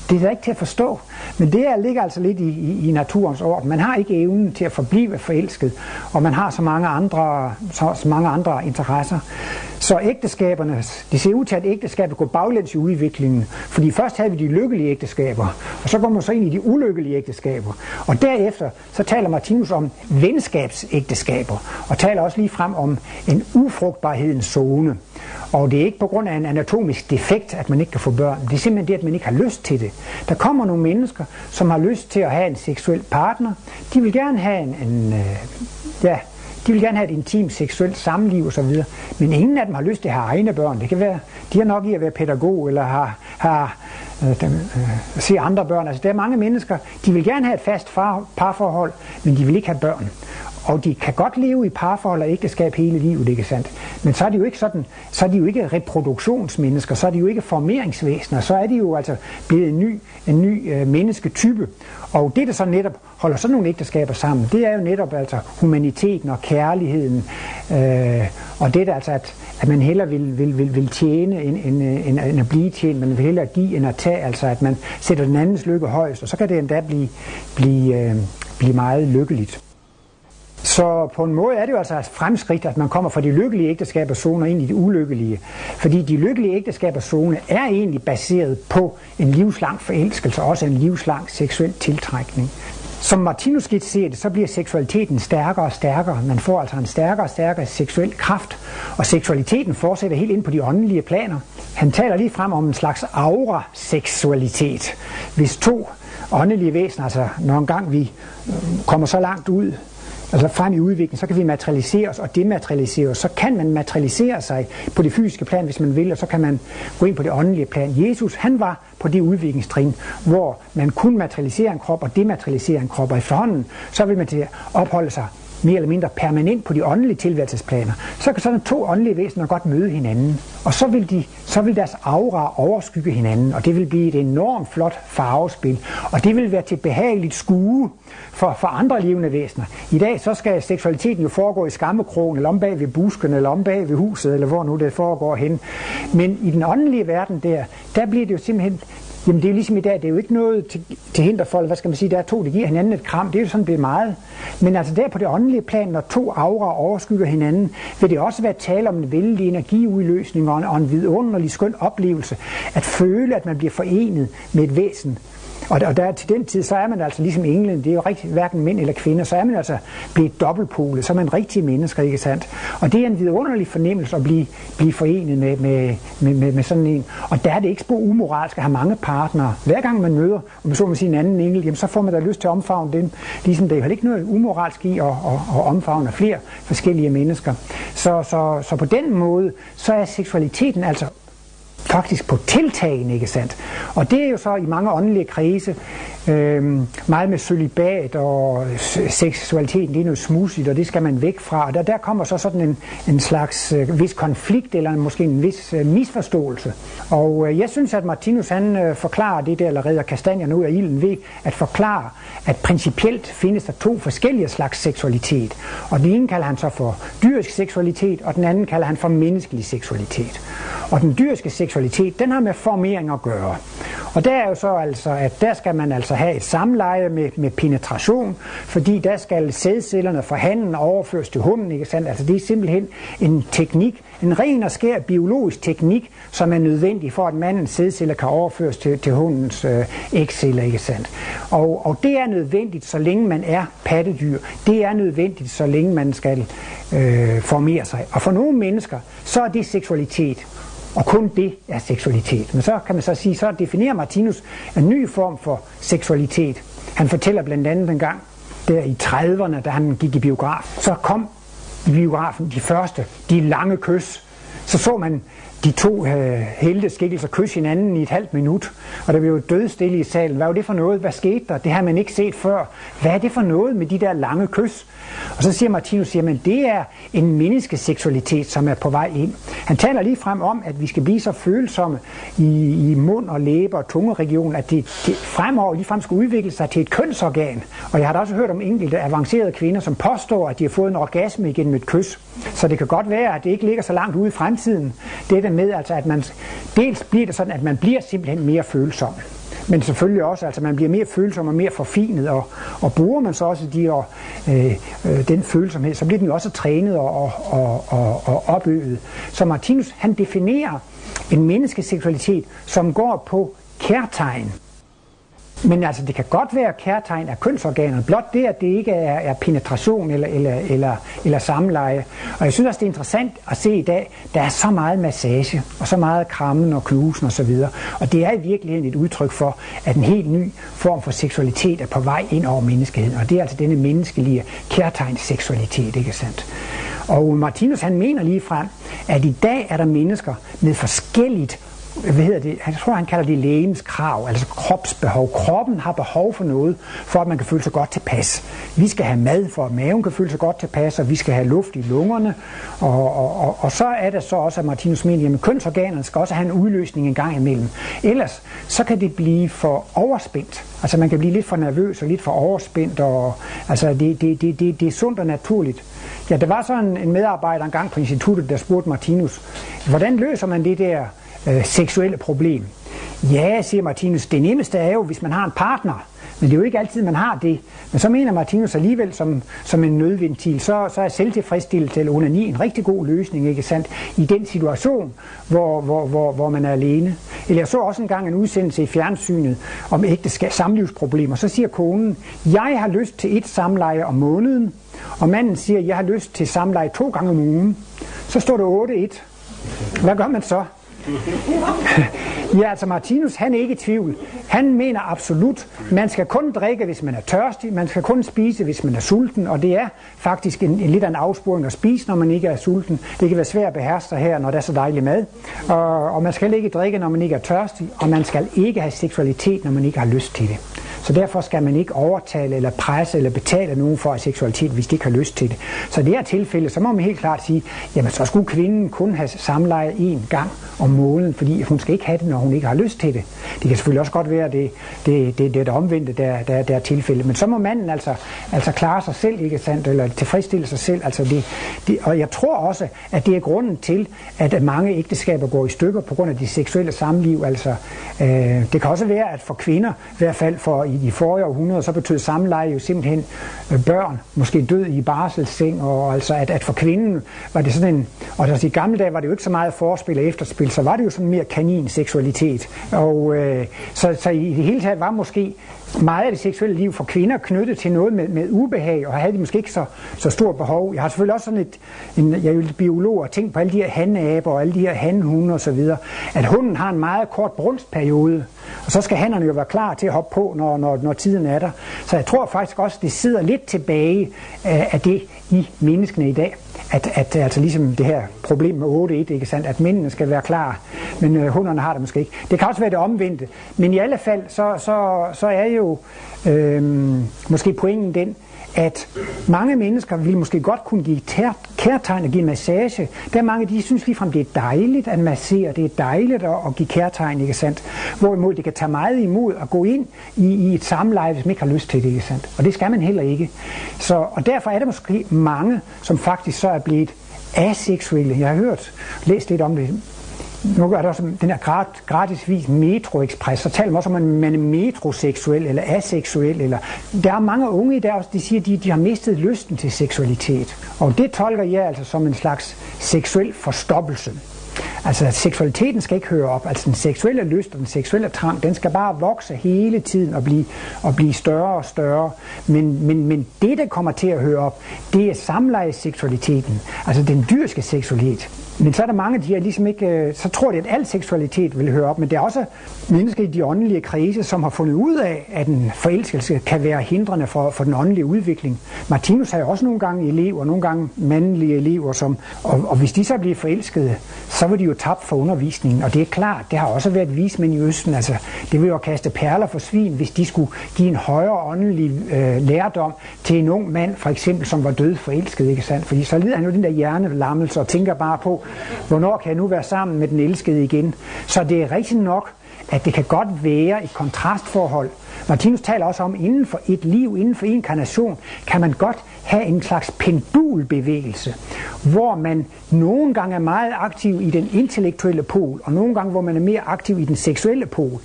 Speaker 3: Det er ikke til at forstå. Men det her ligger altså lidt i, i, i naturens orden. Man har ikke evnen til at forblive forelsket, og man har så mange andre, så, så mange andre interesser. Så ægteskaberne, det ser ud til, at ægteskabet går baglæns i udviklingen. Fordi først havde vi de lykkelige ægteskaber, og så går man så ind i de ulykkelige ægteskaber. Og derefter så taler Martinus om venskabsægteskaber, og taler også lige frem om en ufrugtbarhedens zone. Og det er ikke på grund af en anatomisk defekt, at man ikke kan få børn. Det er simpelthen det, at man ikke har lyst til det. Der kommer nogle mennesker, som har lyst til at have en seksuel partner. De vil gerne have en, en øh, ja, de vil gerne have et intimt seksuelt samliv osv. Men ingen af dem har lyst til at have egne børn. Det kan være, de har nok i at være pædagog eller har, har øh, dem, øh, se andre børn. Altså, der er mange mennesker, de vil gerne have et fast far, parforhold, men de vil ikke have børn. Og de kan godt leve i parforhold og ægteskab hele livet, ikke sandt? Men så er de jo ikke sådan, så er de jo ikke reproduktionsmennesker, så er de jo ikke formeringsvæsener, så er de jo altså blevet en ny, en ny øh, mennesketype. Og det, der så netop holder sådan nogle ægteskaber sammen, det er jo netop altså humaniteten og kærligheden, øh, og det der altså, at, at man hellere vil, vil, vil, vil tjene end, end, end, end at blive tjent, man vil hellere give end at tage, altså at man sætter den andens lykke højst, og så kan det endda blive, blive, øh, blive meget lykkeligt. Så på en måde er det jo altså et fremskridt, at man kommer fra de lykkelige ægteskaberzoner ind i de ulykkelige. Fordi de lykkelige ægteskaberzoner er egentlig baseret på en livslang forelskelse, også en livslang seksuel tiltrækning. Som Martinus ser det, så bliver seksualiteten stærkere og stærkere. Man får altså en stærkere og stærkere seksuel kraft, og seksualiteten fortsætter helt ind på de åndelige planer. Han taler lige frem om en slags aura-seksualitet. Hvis to åndelige væsener, altså når en gang vi øh, kommer så langt ud altså frem i udviklingen, så kan vi materialisere os og dematerialisere os. Så kan man materialisere sig på det fysiske plan, hvis man vil, og så kan man gå ind på det åndelige plan. Jesus, han var på det udviklingstrin, hvor man kunne materialisere en krop og dematerialisere en krop, og efterhånden, så vil man til at opholde sig mere eller mindre permanent på de åndelige tilværelsesplaner, så kan sådan to åndelige væsener godt møde hinanden. Og så vil, de, så vil deres aura overskygge hinanden, og det vil blive et enormt flot farvespil. Og det vil være til behageligt skue for, for andre levende væsener. I dag så skal seksualiteten jo foregå i skammekrogen, eller om bag ved busken, eller om bag ved huset, eller hvor nu det foregår hen. Men i den åndelige verden der, der bliver det jo simpelthen Jamen det er jo ligesom i dag, det er jo ikke noget til, til hinder for, hvad skal man sige, der er to, der giver hinanden et kram, det er jo sådan, det meget. Men altså der på det åndelige plan, når to aura overskygger hinanden, vil det også være tale om en vældig energiudløsning og en, og en vidunderlig skøn oplevelse. At føle, at man bliver forenet med et væsen, og, og der, til den tid, så er man altså ligesom englen, det er jo rigtig, hverken mænd eller kvinder, så er man altså blevet dobbeltpolet, så er man rigtig mennesker, ikke sandt? Og det er en vidunderlig fornemmelse at blive, blive forenet med, med, med, med, med sådan en. Og der er det ikke spor umoralsk at have mange partnere. Hver gang man møder, og man så med sin anden engel, jamen, så får man da lyst til at omfavne dem. Ligesom det er jo ikke noget umoralsk i at, at, at omfavne flere forskellige mennesker. Så, så, så på den måde, så er seksualiteten altså faktisk på tiltagen, ikke sandt? Og det er jo så i mange åndelige krise øh, meget med sølibat og seksualiteten, det er noget smusigt, og det skal man væk fra. Og der, der kommer så sådan en, en slags øh, vis konflikt, eller måske en vis øh, misforståelse. Og øh, jeg synes, at Martinus han øh, forklarer det der, eller redder kastanjerne ud af ilden ved at forklare, at principielt findes der to forskellige slags seksualitet. Og den ene kalder han så for dyrisk seksualitet, og den anden kalder han for menneskelig seksualitet. Og den dyriske seksualitet, den har med formering at gøre. Og der er jo så altså, at der skal man altså have et samleje med, med penetration, fordi der skal sædcellerne fra handen overføres til hunden, ikke sandt? Altså det er simpelthen en teknik, en ren og skær biologisk teknik, som er nødvendig for, at mandens sædceller kan overføres til, til hundens øh, ægceller, ikke sandt? Og, og det er nødvendigt, så længe man er pattedyr. Det er nødvendigt, så længe man skal øh, formere sig. Og for nogle mennesker, så er det seksualitet. Og kun det er seksualitet. Men så kan man så sige, så definerer Martinus en ny form for seksualitet. Han fortæller blandt andet en gang, der i 30'erne, da han gik i biograf, så kom i biografen, de første, de lange kys, så så man de to øh, helte skikkelser kysse hinanden i et halvt minut, og der blev jo dødstille i salen. Hvad var det for noget? Hvad skete der? Det har man ikke set før. Hvad er det for noget med de der lange kys? Og så siger Martinus, siger, det er en menneskeseksualitet, som er på vej ind. Han taler lige frem om, at vi skal blive så følsomme i, i mund og læber og tungeregion, at det, det fremover ligefrem skal udvikle sig til et kønsorgan. Og jeg har da også hørt om enkelte avancerede kvinder, som påstår, at de har fået en orgasme igennem et kys. Så det kan godt være, at det ikke ligger så langt ude i fremtiden. Det der med, altså, at man, dels bliver det sådan, at man bliver simpelthen mere følsom men selvfølgelig også, altså man bliver mere følsom og mere forfinet, og, og bruger man så også de, og, øh, øh, den følsomhed, så bliver den jo også trænet og, og, og, og, og opøvet. Så Martinus, han definerer en menneskeseksualitet, som går på kærtegn. Men altså, det kan godt være kærtegn af kønsorganer, blot det, at det ikke er, er penetration eller, eller, eller, eller samleje. Og jeg synes også, det er interessant at se i dag, der er så meget massage, og så meget krammen og knusen osv. Og, og det er i virkeligheden et udtryk for, at en helt ny form for seksualitet er på vej ind over menneskeheden. Og det er altså denne menneskelige kærtegnsseksualitet, ikke sandt? Og Martinus han mener lige frem, at i dag er der mennesker med forskelligt hvad hedder det, jeg tror han kalder det lægens krav, altså kropsbehov. Kroppen har behov for noget, for at man kan føle sig godt tilpas. Vi skal have mad, for at maven kan føle sig godt tilpas, og vi skal have luft i lungerne. Og, og, og, og så er det så også, at Martinus mener, at kønsorganerne skal også have en udløsning en gang imellem. Ellers så kan det blive for overspændt. Altså man kan blive lidt for nervøs og lidt for overspændt. Og, altså det, det, det, det, det er sundt og naturligt. Ja, der var så en, en medarbejder engang på instituttet, der spurgte Martinus, hvordan løser man det der øh, seksuelle problem. Ja, siger Martinus, det nemmeste er jo, hvis man har en partner. Men det er jo ikke altid, man har det. Men så mener Martinus alligevel som, som en nødventil, så, så er selvtilfredsstillelse eller onani en rigtig god løsning, ikke sandt? I den situation, hvor, hvor, hvor, hvor man er alene. Eller jeg så også engang en udsendelse i fjernsynet om ægteskab, samlivsproblemer. Så siger konen, jeg har lyst til et samleje om måneden, og manden siger, jeg har lyst til samleje to gange om ugen. Så står det 8-1. Hvad gør man så? ja, altså Martinus, han er ikke i tvivl. Han mener absolut, man skal kun drikke, hvis man er tørstig, man skal kun spise, hvis man er sulten, og det er faktisk en, en lidt af en afsporing at spise, når man ikke er sulten. Det kan være svært at beherske sig her, når der er så dejlig mad. Og, og man skal ikke drikke, når man ikke er tørstig, og man skal ikke have seksualitet, når man ikke har lyst til det. Så derfor skal man ikke overtale eller presse eller betale nogen for seksualitet, hvis de ikke har lyst til det. Så i det her tilfælde, så må man helt klart sige, jamen så skulle kvinden kun have samleje én gang om måneden, fordi hun skal ikke have det, når hun ikke har lyst til det. Det kan selvfølgelig også godt være, det, det, det, det er det omvendte, der, der, der er tilfælde. Men så må manden altså, altså klare sig selv, ikke sandt, eller tilfredsstille sig selv. Altså det, det, og jeg tror også, at det er grunden til, at mange ægteskaber går i stykker på grund af de seksuelle samliv. Altså, øh, det kan også være, at for kvinder, i hvert fald for i de forrige århundreder, så betød samleje jo simpelthen øh, børn, måske død i barselsseng, og altså at, at for kvinden var det sådan en, og altså i gamle dage var det jo ikke så meget forspil og efterspil, så var det jo sådan mere kanin seksualitet. Og øh, så, så i det hele taget var måske meget af det seksuelle liv for kvinder knyttet til noget med, med ubehag, og havde de måske ikke så, så stort behov. Jeg har selvfølgelig også sådan et, en, jeg er jo biolog og tænkt på alle de her handeaber og alle de her hanhunde osv., at hunden har en meget kort brunstperiode, og så skal hænderne jo være klar til at hoppe på, når, når, når tiden er der. Så jeg tror faktisk også, det sidder lidt tilbage af, af det i menneskene i dag at, at altså ligesom det her problem med 8-1, ikke sandt, at mændene skal være klar, men øh, hunderne har det måske ikke. Det kan også være det omvendte, men i alle fald, så, så, så er jo øh, måske pointen den, at mange mennesker vil måske godt kunne give kærtegn og give massage. Der er mange, de synes ligefrem, det er dejligt at massere, det er dejligt at, at give kærtegn, ikke sandt? Hvorimod det kan tage meget imod at gå ind i, i et samleje, hvis man ikke har lyst til det, ikke sandt? Og det skal man heller ikke. Så, og derfor er der måske mange, som faktisk så er blevet aseksuelle. Jeg har hørt, læst lidt om det, nu er der også den her gratisvis metroekspres, så taler man også om, at man er metroseksuel eller aseksuel. Eller, der er mange unge i der også, de siger, at de, de har mistet lysten til seksualitet. Og det tolker jeg altså som en slags seksuel forstoppelse. Altså seksualiteten skal ikke høre op. Altså den seksuelle lyst og den seksuelle trang, den skal bare vokse hele tiden og blive, og blive større og større. Men, men, men det, der kommer til at høre op, det er samlejeseksualiteten. Altså den dyrske seksualitet Men så er der mange de er ligesom ikke, øh, så tror de, at al seksualitet vil høre op, men det er også mennesker i de åndelige krise, som har fundet ud af, at en forelskelse kan være hindrende for, for den åndelige udvikling. Martinus har jo også nogle gange elever, nogle gange mandlige elever, som, og, og hvis de så bliver forelskede, så vil de jo tabt for undervisningen, og det er klart, det har også været vismænd i Østen, altså det ville jo kaste perler for svin, hvis de skulle give en højere åndelig øh, lærdom til en ung mand, for eksempel, som var død forelsket, ikke sandt? Fordi så lider han jo den der hjernelammelse og tænker bare på, hvornår kan jeg nu være sammen med den elskede igen? Så det er rigtigt nok, at det kan godt være et kontrastforhold. Martinus taler også om, at inden for et liv, inden for inkarnation, kan man godt have en slags pendulbevægelse, hvor man nogle gange er meget aktiv i den intellektuelle pol, og nogle gange, hvor man er mere aktiv i den seksuelle pol.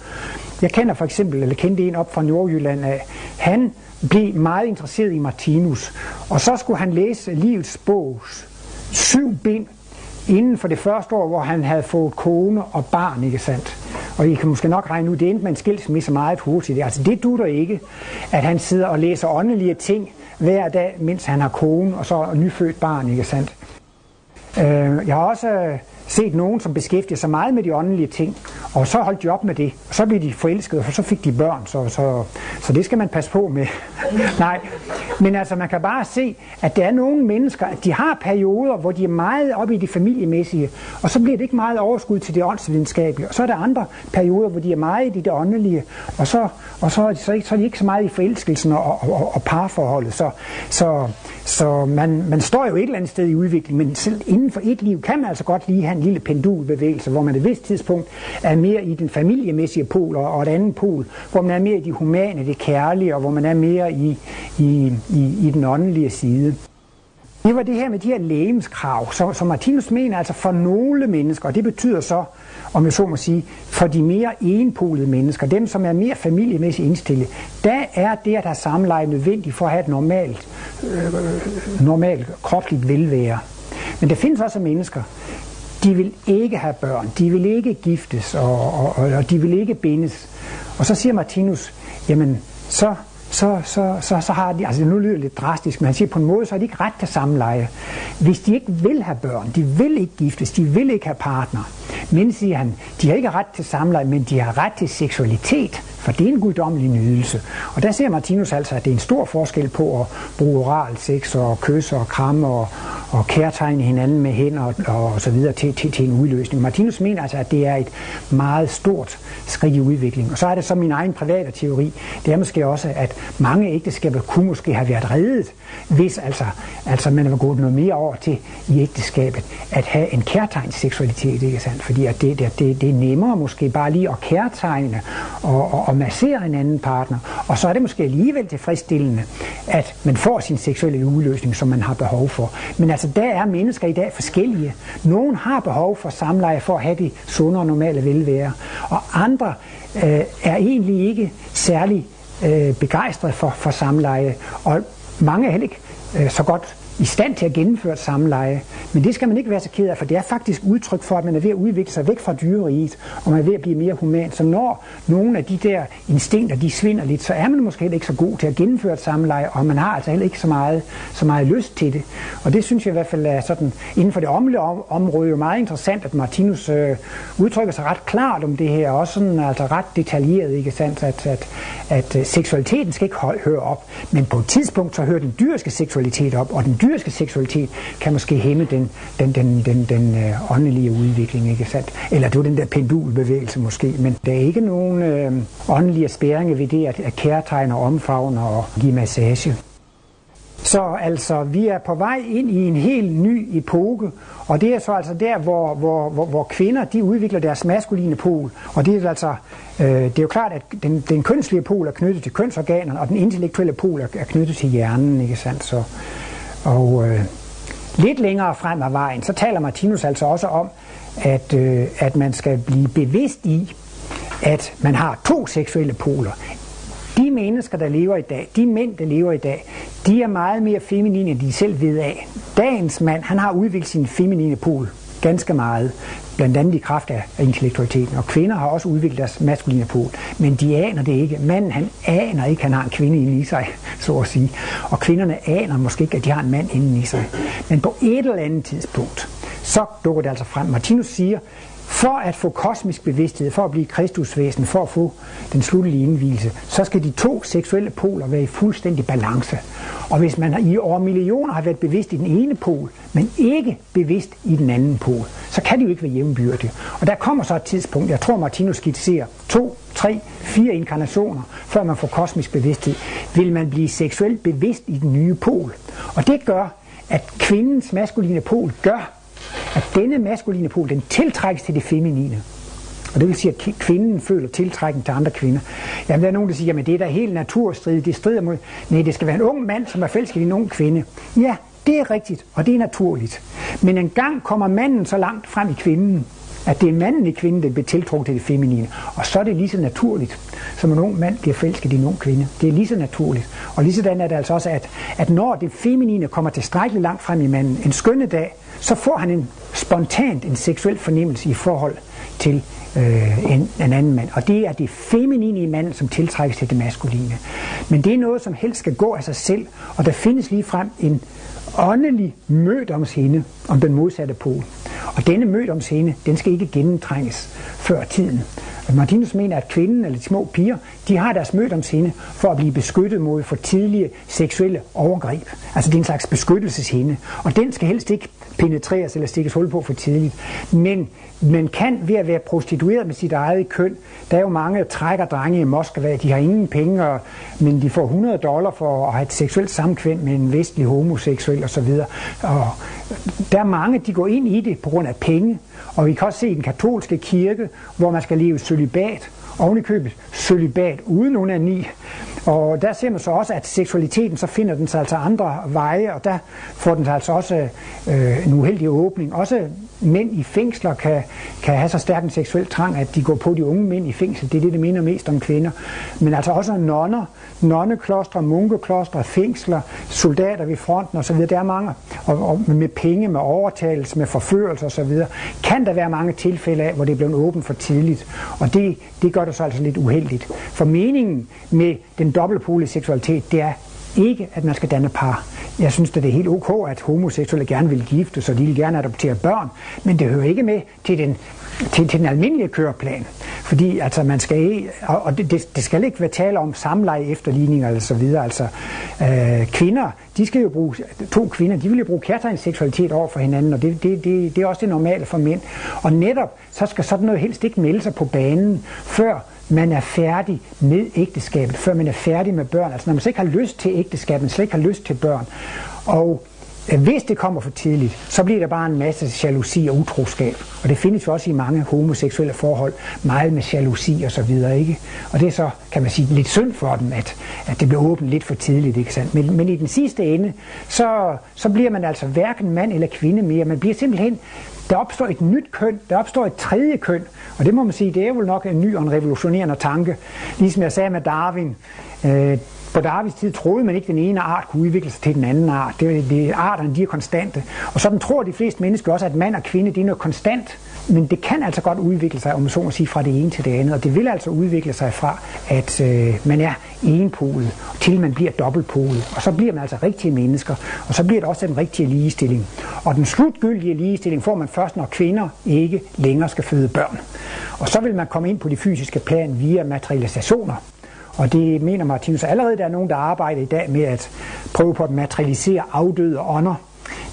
Speaker 3: Jeg kender for eksempel, eller kendte en op fra Nordjylland af, han blev meget interesseret i Martinus, og så skulle han læse livets bogs syv bind inden for det første år, hvor han havde fået kone og barn, ikke sandt? Og I kan måske nok regne ud, det endte med en skilsmisse meget hurtigt. Altså det dutter ikke, at han sidder og læser åndelige ting hver dag, mens han har kone og så nyfødt barn, ikke sandt? Øh, jeg har også øh, set nogen, som beskæftiger sig meget med de åndelige ting, og så holdt de op med det. Og så blev de forelskede, og så fik de børn, så, så, så det skal man passe på med. Nej, men altså man kan bare se, at der er nogle mennesker, at de har perioder, hvor de er meget oppe i det familiemæssige, og så bliver det ikke meget overskud til det åndsvidenskabelige. Og så er der andre perioder, hvor de er meget i det åndelige, og så, og så, er, de, så, så er de ikke så meget i forelskelsen og, og, og, og parforholdet. Så, så, så man, man står jo et eller andet sted i udvikling, men selv inden for et liv kan man altså godt lige have en lille pendulbevægelse, hvor man et vist tidspunkt er mere i den familiemæssige pol, og et andet pol, hvor man er mere i de humane, det kærlige, og hvor man er mere i, i, i, i den åndelige side. Det var det her med de her lægemskrav, som, som Martinus mener, altså for nogle mennesker, og det betyder så, om jeg så må sige, for de mere enpolede mennesker, dem som er mere familiemæssigt indstillet, der er det at have samleje nødvendigt for at have et normalt, øh, øh, normalt kropsligt velvære. Men der findes også mennesker, de vil ikke have børn, de vil ikke giftes, og, og, og, og de vil ikke bindes. Og så siger Martinus, jamen så, så, så, så, så har de, altså nu lyder det lidt drastisk, men han siger på en måde, så har de ikke ret til samleje. Hvis de ikke vil have børn, de vil ikke giftes, de vil ikke have partner, men siger han, de har ikke ret til samleje, men de har ret til seksualitet, for det er en guddommelig nydelse. Og der ser Martinus altså, at det er en stor forskel på at bruge oral sex og kysse og kramme og, og kærtegne hinanden med hænder og, og så videre til, til, til en udløsning. Martinus mener altså, at det er et meget stort skridt i udviklingen. Og så er det så min egen private teori. Det er måske også, at mange ægteskaber kunne måske have været reddet, hvis altså, altså man var gået noget mere over til i ægteskabet at have en kærtegn seksualitet, ikke sandt? Fordi at det, det, det, det er nemmere måske bare lige at kærtegne og, og, og massere en anden partner. Og så er det måske alligevel tilfredsstillende, at man får sin seksuelle udløsning, som man har behov for. Men altså, der er mennesker i dag forskellige. Nogen har behov for samleje for at have det sunde og normale velvære, og andre øh, er egentlig ikke særlig øh, begejstret for, for samleje, og mange er heller ikke øh, så godt i stand til at gennemføre et samleje. Men det skal man ikke være så ked af, for det er faktisk udtryk for, at man er ved at udvikle sig væk fra dyreriet, og man er ved at blive mere human. Så når nogle af de der instinkter, de svinder lidt, så er man måske heller ikke så god til at gennemføre et samleje, og man har altså heller ikke så meget, så meget lyst til det. Og det synes jeg i hvert fald er sådan, inden for det omlige område, jo meget interessant, at Martinus øh, udtrykker sig ret klart om det her, og også sådan altså ret detaljeret, ikke sandt, at, at, at, at seksualiteten skal ikke høre op, men på et tidspunkt så hører den dyriske seksualitet op, og den dyriske seksualitet kan måske hæmme den, den, den, den, den øh, åndelige udvikling, ikke sandt? Eller det var den der pendulbevægelse måske, men der er ikke nogen øh, åndelige spæringer ved det at, at kærtegne og omfavne og give massage. Så altså, vi er på vej ind i en helt ny epoke, og det er så altså der, hvor, hvor, hvor, hvor kvinder de udvikler deres maskuline pol. Og det er altså, øh, det er jo klart, at den, den kønslige pol er knyttet til kønsorganerne, og den intellektuelle pol er, er knyttet til hjernen, ikke sandt? Så, og øh, lidt længere frem ad vejen, så taler Martinus altså også om, at, øh, at man skal blive bevidst i, at man har to seksuelle poler. De mennesker, der lever i dag, de mænd, der lever i dag, de er meget mere feminine, end de selv ved af. Dagens mand, han har udviklet sin feminine pol ganske meget, blandt andet i kraft af, intellektualiteten. Og kvinder har også udviklet deres maskuline pol, men de aner det ikke. Manden, han aner ikke, at han har en kvinde inde i sig, så at sige. Og kvinderne aner måske ikke, at de har en mand inde i sig. Men på et eller andet tidspunkt, så dukker det altså frem. Martinus siger, for at få kosmisk bevidsthed, for at blive kristusvæsen, for at få den sluttelige indvielse, så skal de to seksuelle poler være i fuldstændig balance. Og hvis man i år millioner har været bevidst i den ene pol, men ikke bevidst i den anden pol, så kan det jo ikke være jævnbyrdige. Og der kommer så et tidspunkt, jeg tror Martinus skitserer, to, tre, fire inkarnationer, før man får kosmisk bevidsthed, vil man blive seksuelt bevidst i den nye pol. Og det gør, at kvindens maskuline pol gør, at denne maskuline pol, den tiltrækkes til det feminine. Og det vil sige, at kvinden føler tiltrækning til andre kvinder. Jamen, der er nogen, der siger, at det er da helt naturstridigt. Det strider mod... Nej, det skal være en ung mand, som er forelsket i en ung kvinde. Ja, det er rigtigt, og det er naturligt. Men en gang kommer manden så langt frem i kvinden, at det er manden i kvinden, der bliver tiltrukket til det feminine. Og så er det lige så naturligt, som en ung mand bliver forelsket i en ung kvinde. Det er lige så naturligt. Og lige sådan er det altså også, at, at når det feminine kommer tilstrækkeligt langt frem i manden, en skønne dag, så får han en spontant en seksuel fornemmelse i forhold til øh, en, en anden mand. Og det er det feminine i manden, som tiltrækkes til det maskuline. Men det er noget, som helst skal gå af sig selv, og der findes lige frem en åndelig mødomshinde om den modsatte pol. Og denne mødomshinde, den skal ikke gennemtrænges før tiden. Martinus mener, at kvinden eller de små piger, de har deres mødomshinde for at blive beskyttet mod for tidlige seksuelle overgreb. Altså det er en slags beskyttelseshinde. Og den skal helst ikke penetreres eller stikkes hul på for tidligt. Men man kan ved at være prostitueret med sit eget køn, der er jo mange trækker drenge i Moskva, de har ingen penge, og, men de får 100 dollar for at have et seksuelt samkvem med en vestlig homoseksuel osv. Og der er mange, de går ind i det på grund af penge, og vi kan også se i den katolske kirke, hvor man skal leve sølibat, oven i købet sølibat uden onani. Og der ser man så også, at seksualiteten, så finder den sig altså andre veje, og der får den sig altså også øh, øh, en uheldig åbning. Også mænd i fængsler kan, kan have så stærk en seksuel trang, at de går på de unge mænd i fængsel. Det er det, det minder mest om kvinder. Men altså også nonner, nonneklostre, munkeklostre, fængsler, soldater ved fronten osv. Der er mange, og, og med penge, med overtagelse, med forførelse osv. Kan der være mange tilfælde af, hvor det er blevet åbent for tidligt. Og det, det gør det så altså lidt uheldigt. For meningen med den dobbeltpolige seksualitet, det er ikke, at man skal danne par. Jeg synes, det er helt ok, at homoseksuelle gerne vil gifte, så de vil gerne adoptere børn, men det hører ikke med til den, til, til den almindelige køreplan. Fordi altså, man skal, og det, det, det skal ikke være tale om samleje, efterligninger eller så videre. Altså, øh, kvinder, de skal jo bruge, to kvinder, de vil jo bruge kærtegns seksualitet over for hinanden, og det, det, det, det er også det normale for mænd. Og netop, så skal sådan noget helst ikke melde sig på banen, før man er færdig med ægteskabet, før man er færdig med børn. Altså når man slet ikke har lyst til ægteskabet, man slet ikke har lyst til børn. Og hvis det kommer for tidligt, så bliver der bare en masse jalousi og utroskab. Og det findes jo også i mange homoseksuelle forhold, meget med jalousi og så videre, ikke? Og det er så, kan man sige, lidt synd for dem, at, at det bliver åbent lidt for tidligt, ikke sandt? Men, men i den sidste ende, så, så bliver man altså hverken mand eller kvinde mere. Man bliver simpelthen der opstår et nyt køn, der opstår et tredje køn, og det må man sige, det er jo nok en ny og en revolutionerende tanke. Ligesom jeg sagde med Darwin, øh, på Darwins tid troede man ikke, at den ene art kunne udvikle sig til den anden art. Det, det, arterne de er konstante. Og sådan tror de fleste mennesker også, at mand og kvinde det er noget konstant. Men det kan altså godt udvikle sig, om man så må sige, fra det ene til det andet. Og det vil altså udvikle sig fra, at øh, man er enpolet, til man bliver dobbeltpolet. Og så bliver man altså rigtige mennesker. Og så bliver det også den rigtige ligestilling. Og den slutgyldige ligestilling får man først, når kvinder ikke længere skal føde børn. Og så vil man komme ind på de fysiske plan via materialisationer. Og det mener Martinus allerede, der er nogen, der arbejder i dag med at prøve på at materialisere afdøde ånder.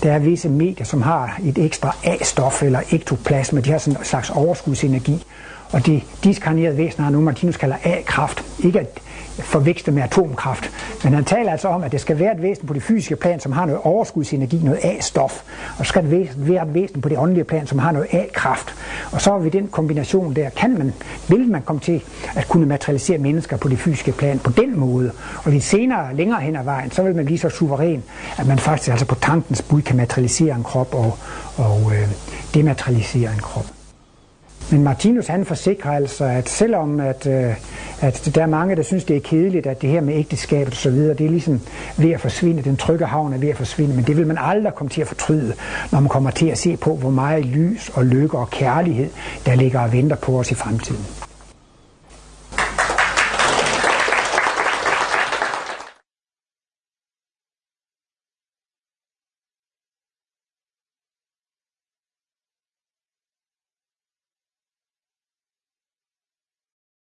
Speaker 3: Der er visse medier, som har et ekstra A-stof eller ektoplasma. De har sådan en slags overskudsenergi. Og de diskarnerede væsener har nu Martinus kalder A-kraft. Ikke at forveksle med atomkraft. Men han taler altså om, at det skal være et væsen på det fysiske plan, som har noget overskudsenergi, noget A-stof. Og så skal det være et væsen på det åndelige plan, som har noget A-kraft. Og så ved den kombination der, kan man, vil man komme til at kunne materialisere mennesker på det fysiske plan på den måde. Og lidt senere, længere hen ad vejen, så vil man blive så suveræn, at man faktisk altså på tankens bud kan materialisere en krop og, og øh, dematerialisere en krop. Men Martinus han forsikrer altså, at selvom at, øh, at der er mange, der synes, det er kedeligt, at det her med ægteskabet og så videre, det er ligesom ved at forsvinde, den trygge havn er ved at forsvinde, men det vil man aldrig komme til at fortryde, når man kommer til at se på, hvor meget lys og lykke og kærlighed, der ligger og venter på os i fremtiden.